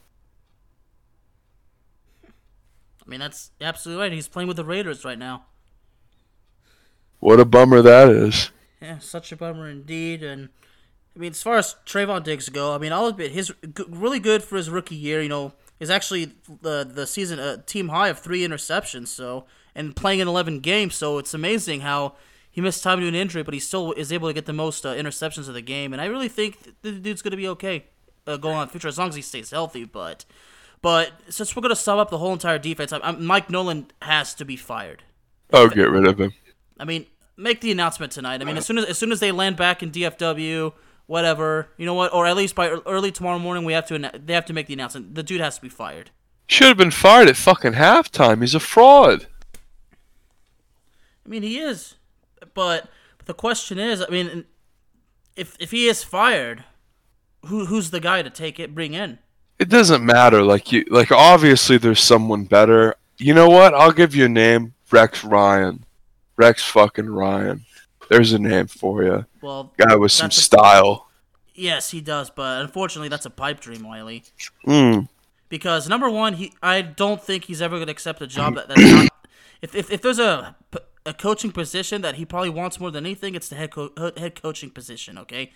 I mean, that's absolutely right. He's playing with the Raiders right now. What a bummer that is. Yeah, such a bummer indeed. And I mean, as far as Trevon Diggs go, I mean, I'll admit his really good for his rookie year. You know, is actually the the season uh, team high of three interceptions. So and playing in eleven games, so it's amazing how he missed time due to an injury, but he still is able to get the most uh, interceptions of the game. And I really think the dude's gonna be okay uh, going on in the future as long as he stays healthy. But but since we're gonna sum up the whole entire defense, I, I, Mike Nolan has to be fired. Oh, get rid of him. I mean, make the announcement tonight. I mean, as soon as as soon as they land back in DFW, whatever, you know what, or at least by early tomorrow morning, we have to they have to make the announcement. The dude has to be fired. Should have been fired at fucking halftime. He's a fraud. I mean, he is, but, but the question is, I mean, if if he is fired, who who's the guy to take it, bring in? It doesn't matter. Like you, like obviously there's someone better. You know what? I'll give you a name. Rex Ryan. Rex fucking Ryan. There's a name for you. Well, Guy with some a- style. yes, he does, but unfortunately, that's a pipe dream, Wiley. Mm. because number one, he I don't think he's ever going to accept a job that, that's not. If, if, if there's a a coaching position that he probably wants more than anything, it's the head co- head coaching position. Okay.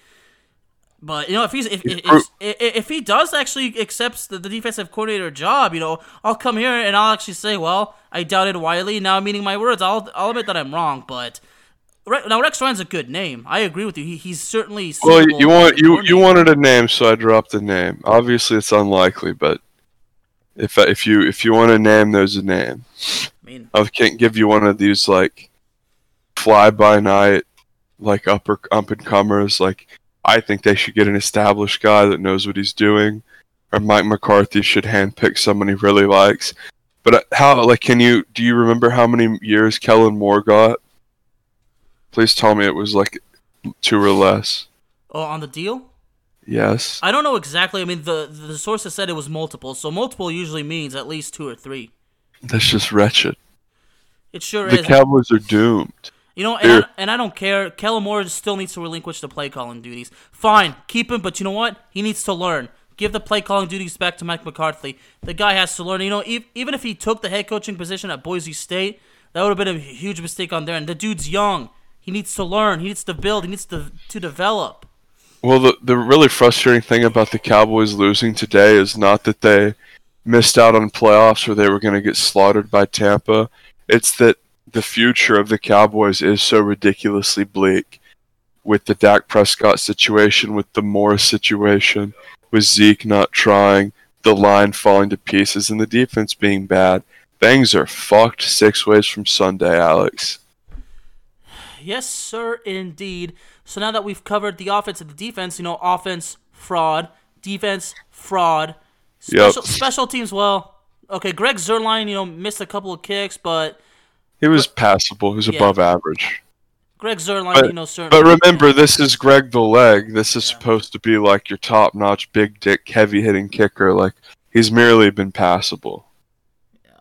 But you know, if he's if if, if, if he does actually accepts the, the defensive coordinator job, you know, I'll come here and I'll actually say, well, I doubted Wiley. Now I'm meaning my words. I'll I'll admit that I'm wrong, but now Rex Ryan's a good name. I agree with you. He, he's certainly well. You want you you wanted a name, so I dropped the name. Obviously, it's unlikely, but if if you if you want a name, there's a name. I mean, I can't give you one of these like fly by night, like upper up and comers. Like I think they should get an established guy that knows what he's doing, or Mike McCarthy should handpick someone he really likes. But uh, how like can you do you remember how many years Kellen Moore got? Please tell me it was like two or less. Oh, on the deal? Yes. I don't know exactly. I mean, the the sources said it was multiple, so multiple usually means at least two or three. That's just wretched. It sure the is. The Cowboys are doomed. You know, and I, and I, don't care. Kellen Moore still needs to relinquish the play calling duties. Fine, keep him, but you know what? He needs to learn. Give the play calling duties back to Mike McCarthy. The guy has to learn. You know, even if he took the head coaching position at Boise State, that would have been a huge mistake on there. And the dude's young. He needs to learn. He needs to build. He needs to to develop. Well, the the really frustrating thing about the Cowboys losing today is not that they missed out on playoffs or they were going to get slaughtered by Tampa. It's that the future of the Cowboys is so ridiculously bleak with the Dak Prescott situation, with the Morris situation, with Zeke not trying, the line falling to pieces, and the defense being bad. Things are fucked six ways from Sunday, Alex. Yes, sir, indeed. So now that we've covered the offense and the defense, you know, offense, fraud, defense, fraud, special, yep. special teams, well, okay, Greg Zuerlein, you know, missed a couple of kicks, but. He was passable. He was yeah. above average. Greg Zuerlein, but, you know, certainly. But remember, this is Greg the Leg. This is yeah. supposed to be like your top notch, big dick, heavy hitting kicker. Like, he's merely been passable. Yeah.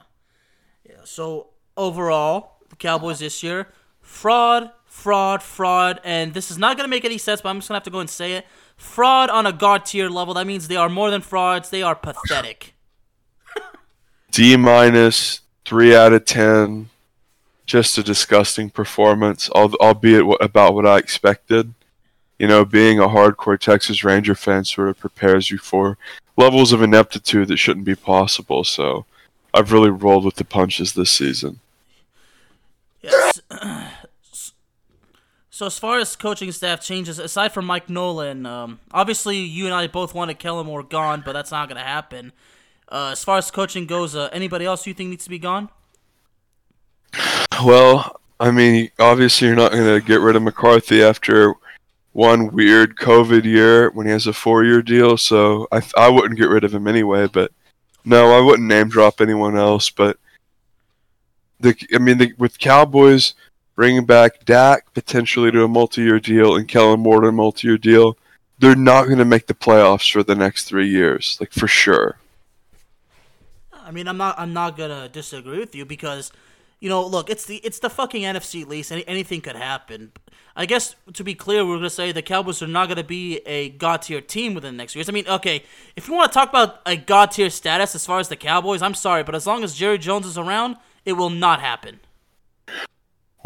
Yeah. So, overall, the Cowboys this year, fraud, fraud, fraud, and this is not going to make any sense, but I'm just going to have to go and say it. Fraud on a god tier level. That means they are more than frauds. They are pathetic. D minus, three out of ten. Just a disgusting performance, albeit about what I expected. You know, being a hardcore Texas Ranger fan sort of prepares you for levels of ineptitude that shouldn't be possible. So, I've really rolled with the punches this season. Yes. So as far as coaching staff changes, aside from Mike Nolan, um, obviously you and I both wanted Kellen Moore gone, but that's not going to happen. Uh, as far as coaching goes, uh, anybody else you think needs to be gone? Well, I mean, obviously you're not going to get rid of McCarthy after one weird COVID year when he has a four-year deal, so I I wouldn't get rid of him anyway. But no, I wouldn't name drop anyone else. But the I mean, the, with Cowboys bringing back Dak potentially to a multi-year deal and Kellen Moore to a multi-year deal, they're not going to make the playoffs for the next three years, like for sure. I mean, I'm not I'm not gonna disagree with you because, you know, look, it's the it's the fucking NFC least. Any, anything could happen. I guess to be clear, we're gonna say the Cowboys are not gonna be a god tier team within the next years. I mean, okay, if you want to talk about a god tier status as far as the Cowboys, I'm sorry, but as long as Jerry Jones is around, it will not happen.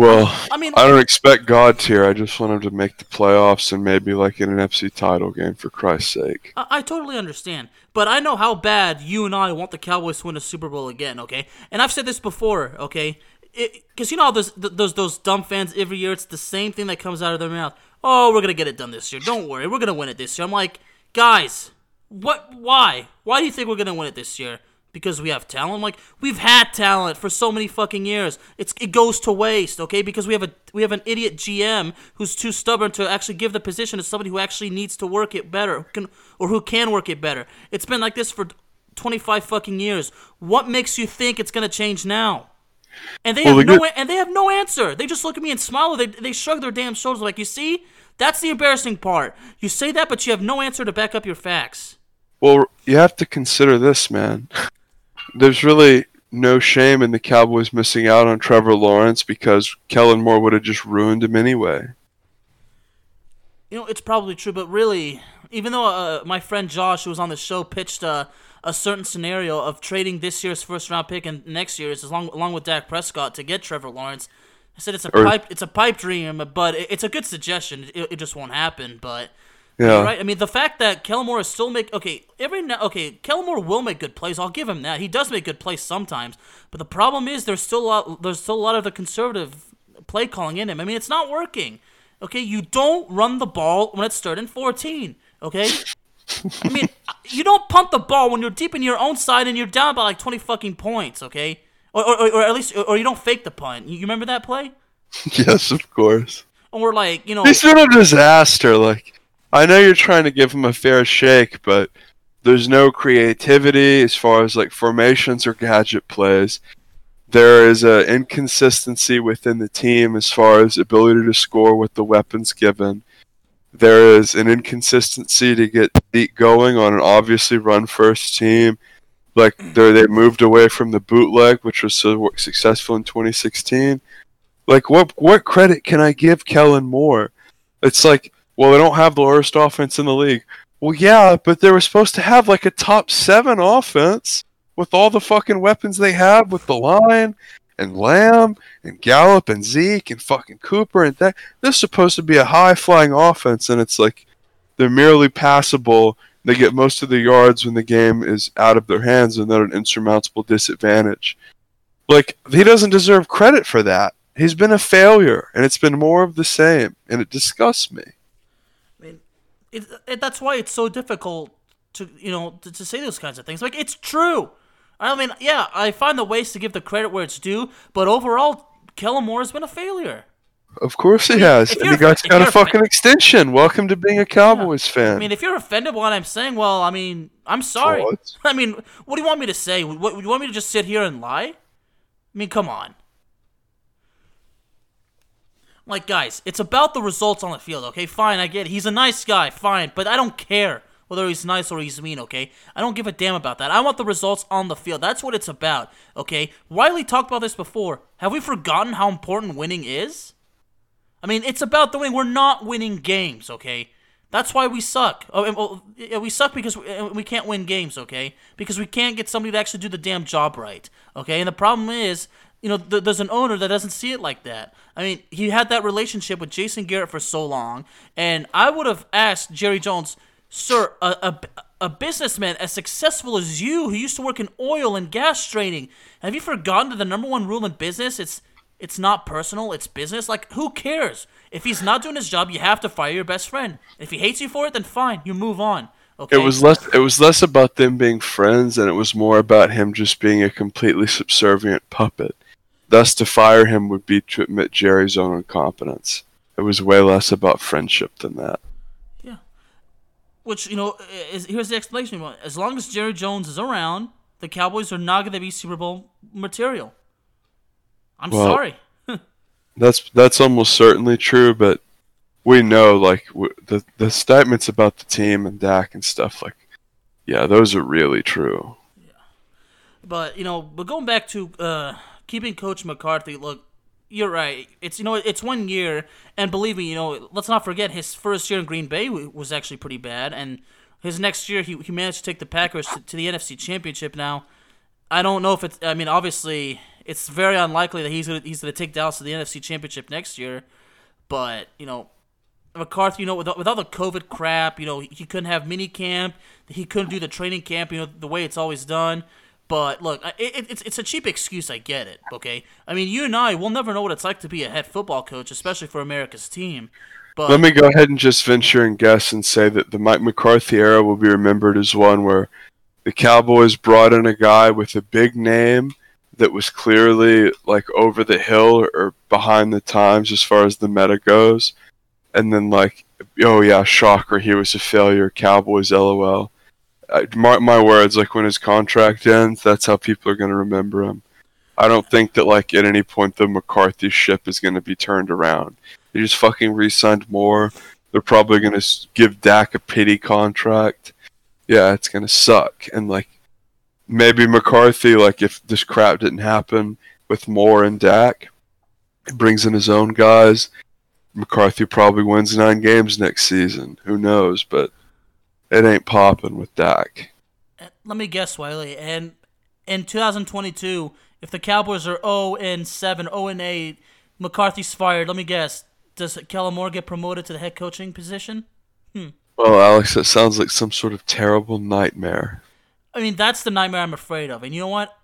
Well, I mean, I don't expect God tier. I just want him to make the playoffs and maybe like in an FC title game for Christ's sake. I, I totally understand, but I know how bad you and I want the Cowboys to win a Super Bowl again. Okay, and I've said this before. Okay, because you know those those those dumb fans every year. It's the same thing that comes out of their mouth. Oh, we're gonna get it done this year. Don't worry, we're gonna win it this year. I'm like, guys, what? Why? Why do you think we're gonna win it this year? Because we have talent. Like we've had talent for so many fucking years. It's it goes to waste, okay? Because we have a we have an idiot GM who's too stubborn to actually give the position to somebody who actually needs to work it better, who can or who can work it better. It's been like this for 25 fucking years. What makes you think it's going to change now? And they well, have no good. and they have no answer. They just look at me and smile. They they shrug their damn shoulders like, "You see? That's the embarrassing part. You say that but you have no answer to back up your facts." Well, you have to consider this, man. there's really no shame in the Cowboys missing out on Trevor Lawrence because Kellen Moore would have just ruined him anyway. You know, it's probably true, but really, even though uh, my friend Josh, who was on the show, pitched a, a certain scenario of trading this year's first round pick and next year's, along, along with Dak Prescott, to get Trevor Lawrence, I said it's a Or- pipe. It's a pipe dream, but it, it's a good suggestion. It, it just won't happen. But Yeah. right. I mean, the fact that Kellen Moore is still make okay every now okay Kellen Moore will make good plays. I'll give him that. He does make good plays sometimes. But the problem is there's still a lot. There's still a lot of the conservative play calling in him. I mean, it's not working. Okay, you don't run the ball when it's third and fourteen. Okay. I mean, you don't punt the ball when you're deep in your own side and you're down by like 20 fucking points, okay? Or, or, or at least, or you don't fake the punt. You remember that play? yes, of course. Or like, you know, He's been a disaster. Like, I know you're trying to give him a fair shake, but there's no creativity as far as like formations or gadget plays. There is an inconsistency within the team as far as ability to score with the weapons given. There is an inconsistency to get beat going on an obviously run first team. Like they they moved away from the bootleg, which was so successful in 2016. Like what what credit can I give Kellen Moore? It's like, well, they don't have the worst offense in the league. Well, yeah, but they were supposed to have like a top seven offense with all the fucking weapons they have with the line and Lamb and Gallup and Zeke and fucking Cooper and that. This is supposed to be a high flying offense, and it's like they're merely passable. They get most of the yards when the game is out of their hands and they're an insurmountable disadvantage. Like, he doesn't deserve credit for that. He's been a failure, and it's been more of the same, and it disgusts me. It, it, that's why it's so difficult to, you know, to, to say those kinds of things. Like, it's true. I mean, yeah, I find the ways to give the credit where it's due, but overall, Kellen Moore has been a failure. Of course he has, and you're he got, a fucking extension. Welcome to being a Cowboys fan. I mean, if you're offended by what I'm saying, well, I mean, I'm sorry. What? I mean, what do you want me to say? What, you want me to just sit here and lie? I mean, come on. Like, guys, it's about the results on the field, okay? Fine, I get it. He's a nice guy, fine, but I don't care whether he's nice or he's mean, okay? I don't give a damn about that. I want the results on the field. That's what it's about, okay? Wiley talked about this before. Have we forgotten how important winning is? I mean, it's about the win. We're not winning games, okay? That's why we suck. Oh, oh yeah, we suck because we can't win games, okay? Because we can't get somebody to actually do the damn job right, okay? And the problem is, you know, th- there's an owner that doesn't see it like that. I mean, he had that relationship with Jason Garrett for so long, and I would have asked Jerry Jones, sir, a, a, a businessman as successful as you, who used to work in oil and gas trading, have you forgotten that the number one rule in business it's it's not personal, it's business. Like, who cares? If he's not doing his job, you have to fire your best friend. If he hates you for it, then fine, you move on. Okay. It was less. It was less about them being friends, and it was more about him just being a completely subservient puppet. Thus, to fire him would be to admit Jerry's own incompetence. It was way less about friendship than that. Yeah. Which you know, is here's the explanation. As long as Jerry Jones is around, the Cowboys are not going to be Super Bowl material. I'm Well- sorry. That's that's almost certainly true, but we know like w- the the statements about the team and Dak and stuff like, yeah, those are really true. Yeah. But you know, but going back to uh, keeping Coach McCarthy, look, you're right. It's you know, it's one year, and believe me, you know, let's not forget his first year in Green Bay was actually pretty bad, and his next year he, he managed to take the Packers to, to the NFC Championship. Now, I don't know if it's. I mean, obviously, it's very unlikely that he's gonna he's gonna take Dallas to the NFC Championship next year, but you know. McCarthy, you know, with, with all the COVID crap, you know, he couldn't have mini camp. He couldn't do the training camp, you know, the way it's always done. But look, it, it's it's a cheap excuse. I get it. Okay, I mean, you and I, we'll never know what it's like to be a head football coach, especially for America's team. But Let me go ahead and just venture and guess and say that the Mike McCarthy era will be remembered as one where the Cowboys brought in a guy with a big name that was clearly like over the hill or behind the times as far as the meta goes. And then like, oh yeah, shocker, he was a failure. Cowboys, lol. Mark my words, like when his contract ends, that's how people are going to remember him. I don't think that like at any point the McCarthy ship is going to be turned around. They just fucking re-signed Moore. They're probably going to give Dak a pity contract. Yeah, it's going to suck. And like maybe McCarthy, like if this crap didn't happen with Moore and Dak, brings in his own guys. McCarthy probably wins nine games next season. Who knows? But it ain't popping with Dak. let me guess, Wiley. And in 2022, if the Cowboys are 0 and 7, 0 and 8, McCarthy's fired. Let me guess. Does Kellen Moore get promoted to the head coaching position? Hmm. Well, Alex, that sounds like some sort of terrible nightmare. I mean, that's the nightmare I'm afraid of. And you know what?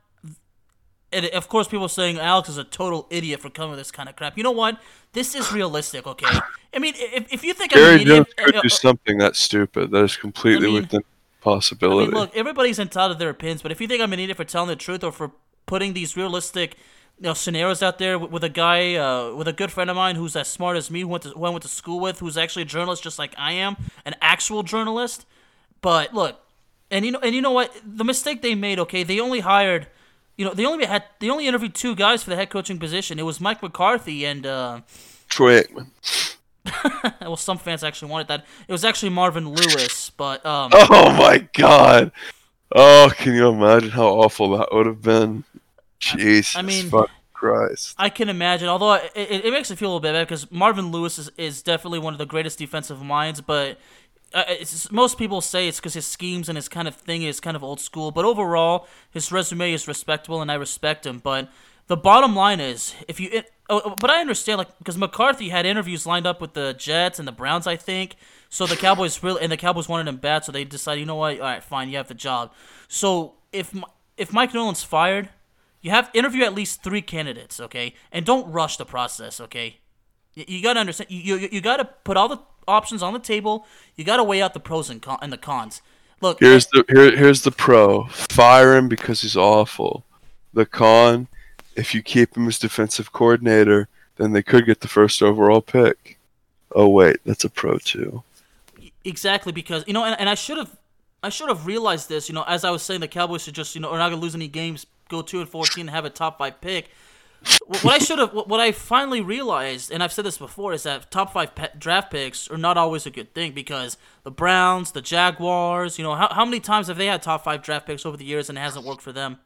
And of course, people are saying Alex is a total idiot for coming with this kind of crap. You know what? This is realistic, okay? I mean, if, if you think I'm Gary an idiot, Jones could uh, do something that stupid. That is completely I mean- within I possibility. mean, look, everybody's entitled to their opinions, but if you think I'm an idiot for telling the truth or for putting these realistic, you know, scenarios out there with, with a guy, uh, with a good friend of mine who's as smart as me, who went to who I went to school with, who's actually a journalist just like I am, an actual journalist. But look, and you know, and you know what? The mistake they made, okay, they only hired, you know, they only had they only interviewed two guys for the head coaching position. It was Mike McCarthy and. uh Troy Aikman. well, some fans actually wanted that. It was actually Marvin Lewis, but um, Oh my god. Oh, can you imagine how awful that would have been? Jesus I mean- Christ. I can imagine. Although it, it, it makes me feel a little bit bad because Marvin Lewis is, is definitely one of the greatest defensive minds, but uh, most people say it's because his schemes and his kind of thing is kind of old school. But overall, his resume is respectable, and I respect him. But the bottom line is, if you, it, oh, but I understand like because McCarthy had interviews lined up with the Jets and the Browns, I think. So the Cowboys really and the Cowboys wanted him bad, so they decided, you know what, all right, fine, you have the job. So if if Mike Nolan's fired, you have interview at least three candidates, okay, and don't rush the process, okay. You, you gotta understand. You, you you gotta put all the options on the table. You gotta weigh out the pros and con and the cons. Look, Here's the here, here's the pro. Fire him because he's awful. The con, if you keep him as defensive coordinator, then they could get the first overall pick. Oh wait, that's a pro too. Exactly because you know, and, and I should have, I should have realized this. You know, as I was saying, the Cowboys should just you know are not gonna lose any games, go two and fourteen, and have a top five pick. Wh- what I should have, what I finally realized, and I've said this before, is that top five draft picks are not always a good thing because the Browns, the Jaguars, you know, how how many times have they had top five draft picks over the years and it hasn't worked for them?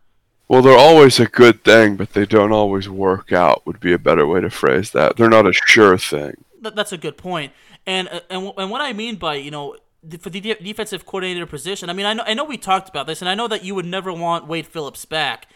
Well, they're always a good thing, but they don't always work out. Would be a better way to phrase that. They're not a sure thing. That, that's a good point. And uh, and and what I mean by you know for the defensive coordinator position, I mean I know I know we talked about this, and I know that you would never want Wade Phillips back.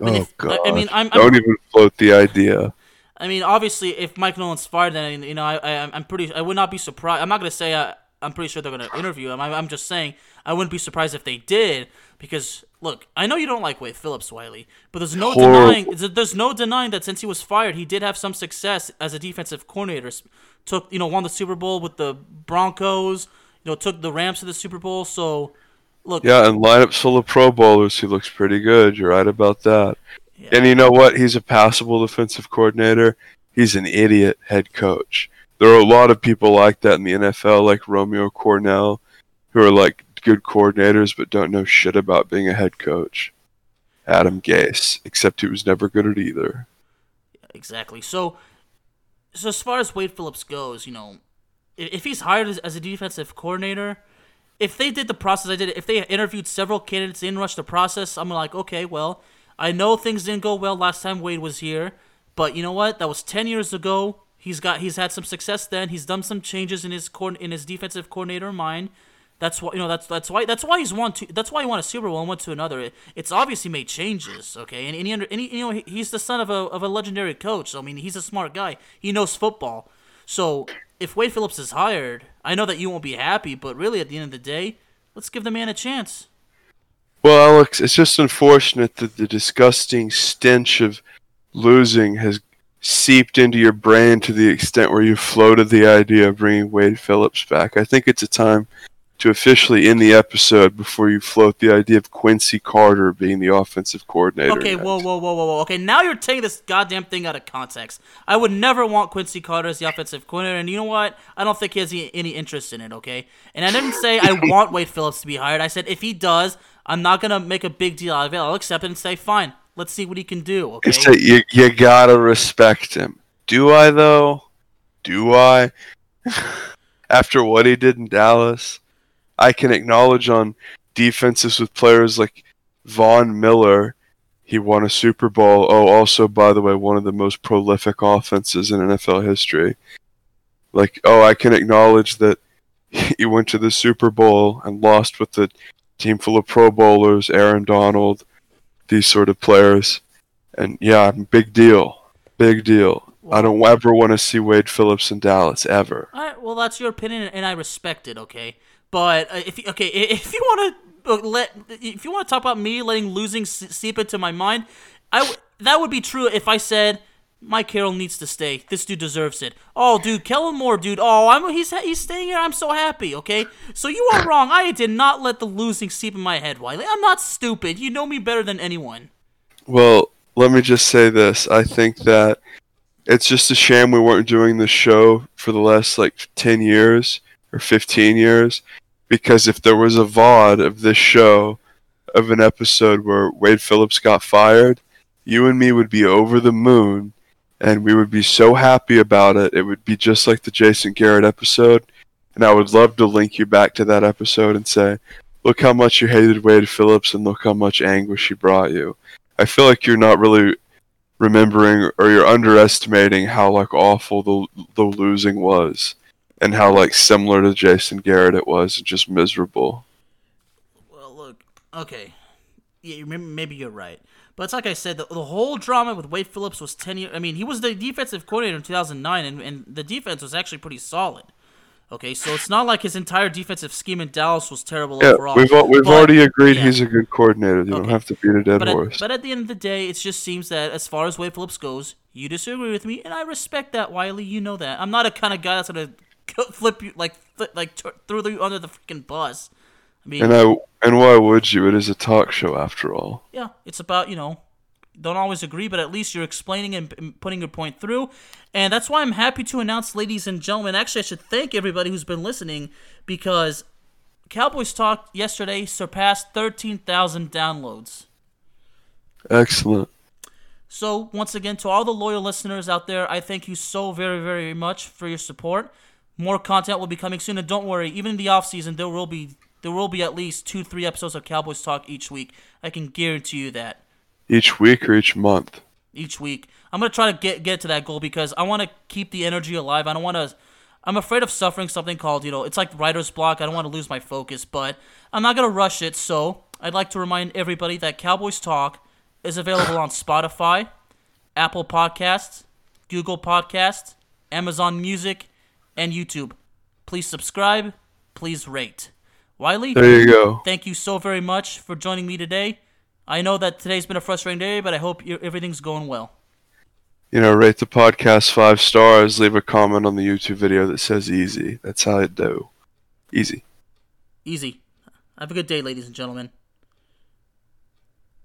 I mean, oh if- god! I, I mean, I'm, don't even float the idea. I mean, obviously, if Mike Nolan's fired, then you know I, I I'm pretty I would not be surprised. I'm not gonna say I, I'm pretty sure they're gonna interview him. I'm, I'm just saying I wouldn't be surprised if they did because look, I know you don't like Wade Phillips, Wiley, but there's no Horrible. denying there's no denying that since he was fired, he did have some success as a defensive coordinator. Took you know won the Super Bowl with the Broncos. You know took the Rams to the Super Bowl. So look, Yeah, and lineups full of Pro Bowlers. He looks pretty good. You're right about that. Yeah. And you know what? He's a passable defensive coordinator. He's an idiot head coach. There are a lot of people like that in the NFL, like Romeo Crennel, who are like good coordinators but don't know shit about being a head coach. Adam Gase, except he was never good at either. Exactly. So, so as far as Wade Phillips goes, you know, if, if he's hired as, as a defensive coordinator, if they did the process I did, if they interviewed several candidates, in rushed the process, I'm like, okay, well, I know things didn't go well last time Wade was here, but you know what? That was ten years ago. He's got he's had some success then. He's done some changes in his coord- in his defensive coordinator mind. That's why you know that's that's why that's why he's won two, that's why he won a Super Bowl and went to another. It, it's obvious he made changes, okay, and, and, he under, you know he's the son of a of a legendary coach. So I mean he's a smart guy. He knows football. So if Wade Phillips is hired, I know that you won't be happy, but really at the end of the day, let's give the man a chance. Well, Alex, it's just unfortunate that the disgusting stench of losing has seeped into your brain to the extent where you floated the idea of bringing Wade Phillips back. I think it's a time to officially end the episode before you float the idea of Quincy Carter being the offensive coordinator. Okay, next. whoa, whoa, whoa, whoa, whoa. Okay, now you're taking this goddamn thing out of context. I would never want Quincy Carter as the offensive coordinator, and you know what? I don't think he has any, interest in it. Okay, and I didn't say I want Wade Phillips to be hired. I said if he does, I'm not gonna make a big deal out of it. I'll accept it and say fine. Let's see what he can do. Okay. You, you gotta respect him. Do I, though? Do I? After what he did in Dallas, I can acknowledge on defenses with players like Von Miller, he won a Super Bowl. Oh, also, by the way, one of the most prolific offenses in NFL history. Like, oh, I can acknowledge that he went to the Super Bowl and lost with the team full of Pro Bowlers, Aaron Donald, these sort of players. And yeah, big deal. Big deal. I don't ever want to see Wade Phillips in Dallas ever. All right, well, that's your opinion, and I respect it. Okay, but uh, if you- okay, if you want to let, if you want to talk about me letting losing seep into my mind, I that would be true if I said Mike Carroll needs to stay. This dude deserves it. Oh, dude, Kellen Moore, dude. Oh, I'm he's he's staying here. I'm so happy. Okay, so you are wrong. I did not let the losing seep in my head, Wiley. I'm not stupid. You know me better than anyone. Well, let me just say this. I think that it's just a shame we weren't doing this show for the last like 10 years or 15 years because if there was a VOD of this show of an episode where Wade Phillips got fired, you and me would be over the moon and we would be so happy about it. It would be just like the Jason Garrett episode. And I would love to link you back to that episode and say, look how much you hated Wade Phillips and look how much anguish he brought you. I feel like you're not really remembering or you're underestimating how like awful the the losing was and how like similar to Jason Garrett it was and just miserable. Well, look, okay, yeah, you- maybe maybe you're right, but it's like I said, the, the whole drama with Wade Phillips was ten years. I mean, he was the defensive coordinator in 2009, and, and the defense was actually pretty solid. Okay, so it's not like his entire defensive scheme in Dallas was terrible Yeah, overall. we've we've But- already agreed yeah. he's a good coordinator. You don't have to beat a dead But horse. at, but at the end of the day, it just seems that as far as Wade Phillips goes, you disagree with me, and I respect that, Wiley. You know that. I'm not a kind of guy that's gonna flip you like like t- throw you under the freaking bus. I mean, and I and why would you? It is a talk show after all. yeah, it's about you know, don't always agree, but at least you're explaining and, putting your point through, and that's why I'm happy to announce, ladies and gentlemen. Actually, I should thank everybody who's been listening because Cowboys Talk yesterday surpassed 13,000 downloads. Excellent. So, once again, to all the loyal listeners out there, I thank you so very, very much for your support. More content will be coming soon, and don't worry, even in the off season, there will be there will be at least two, three episodes of Cowboys Talk each week. I can guarantee you that Each week or each month. each week. I'm gonna try to get get to that goal because I want to keep the energy alive. I don't want to. I'm afraid of suffering something called you know it's like writer's block. I don't want to lose my focus, but I'm not gonna rush it. So I'd like to remind everybody that Cowboys Talk is available on Spotify, Apple Podcasts, Google Podcasts, Amazon Music, and YouTube. Please subscribe. Please rate. Wiley, There you go. thank you so very much for joining me today. I know that today's been a frustrating day, but I hope everything's going well. You know, rate the podcast five stars. Leave a comment on the YouTube video that says easy. That's how I do. Easy. Easy. Have a good day, ladies and gentlemen.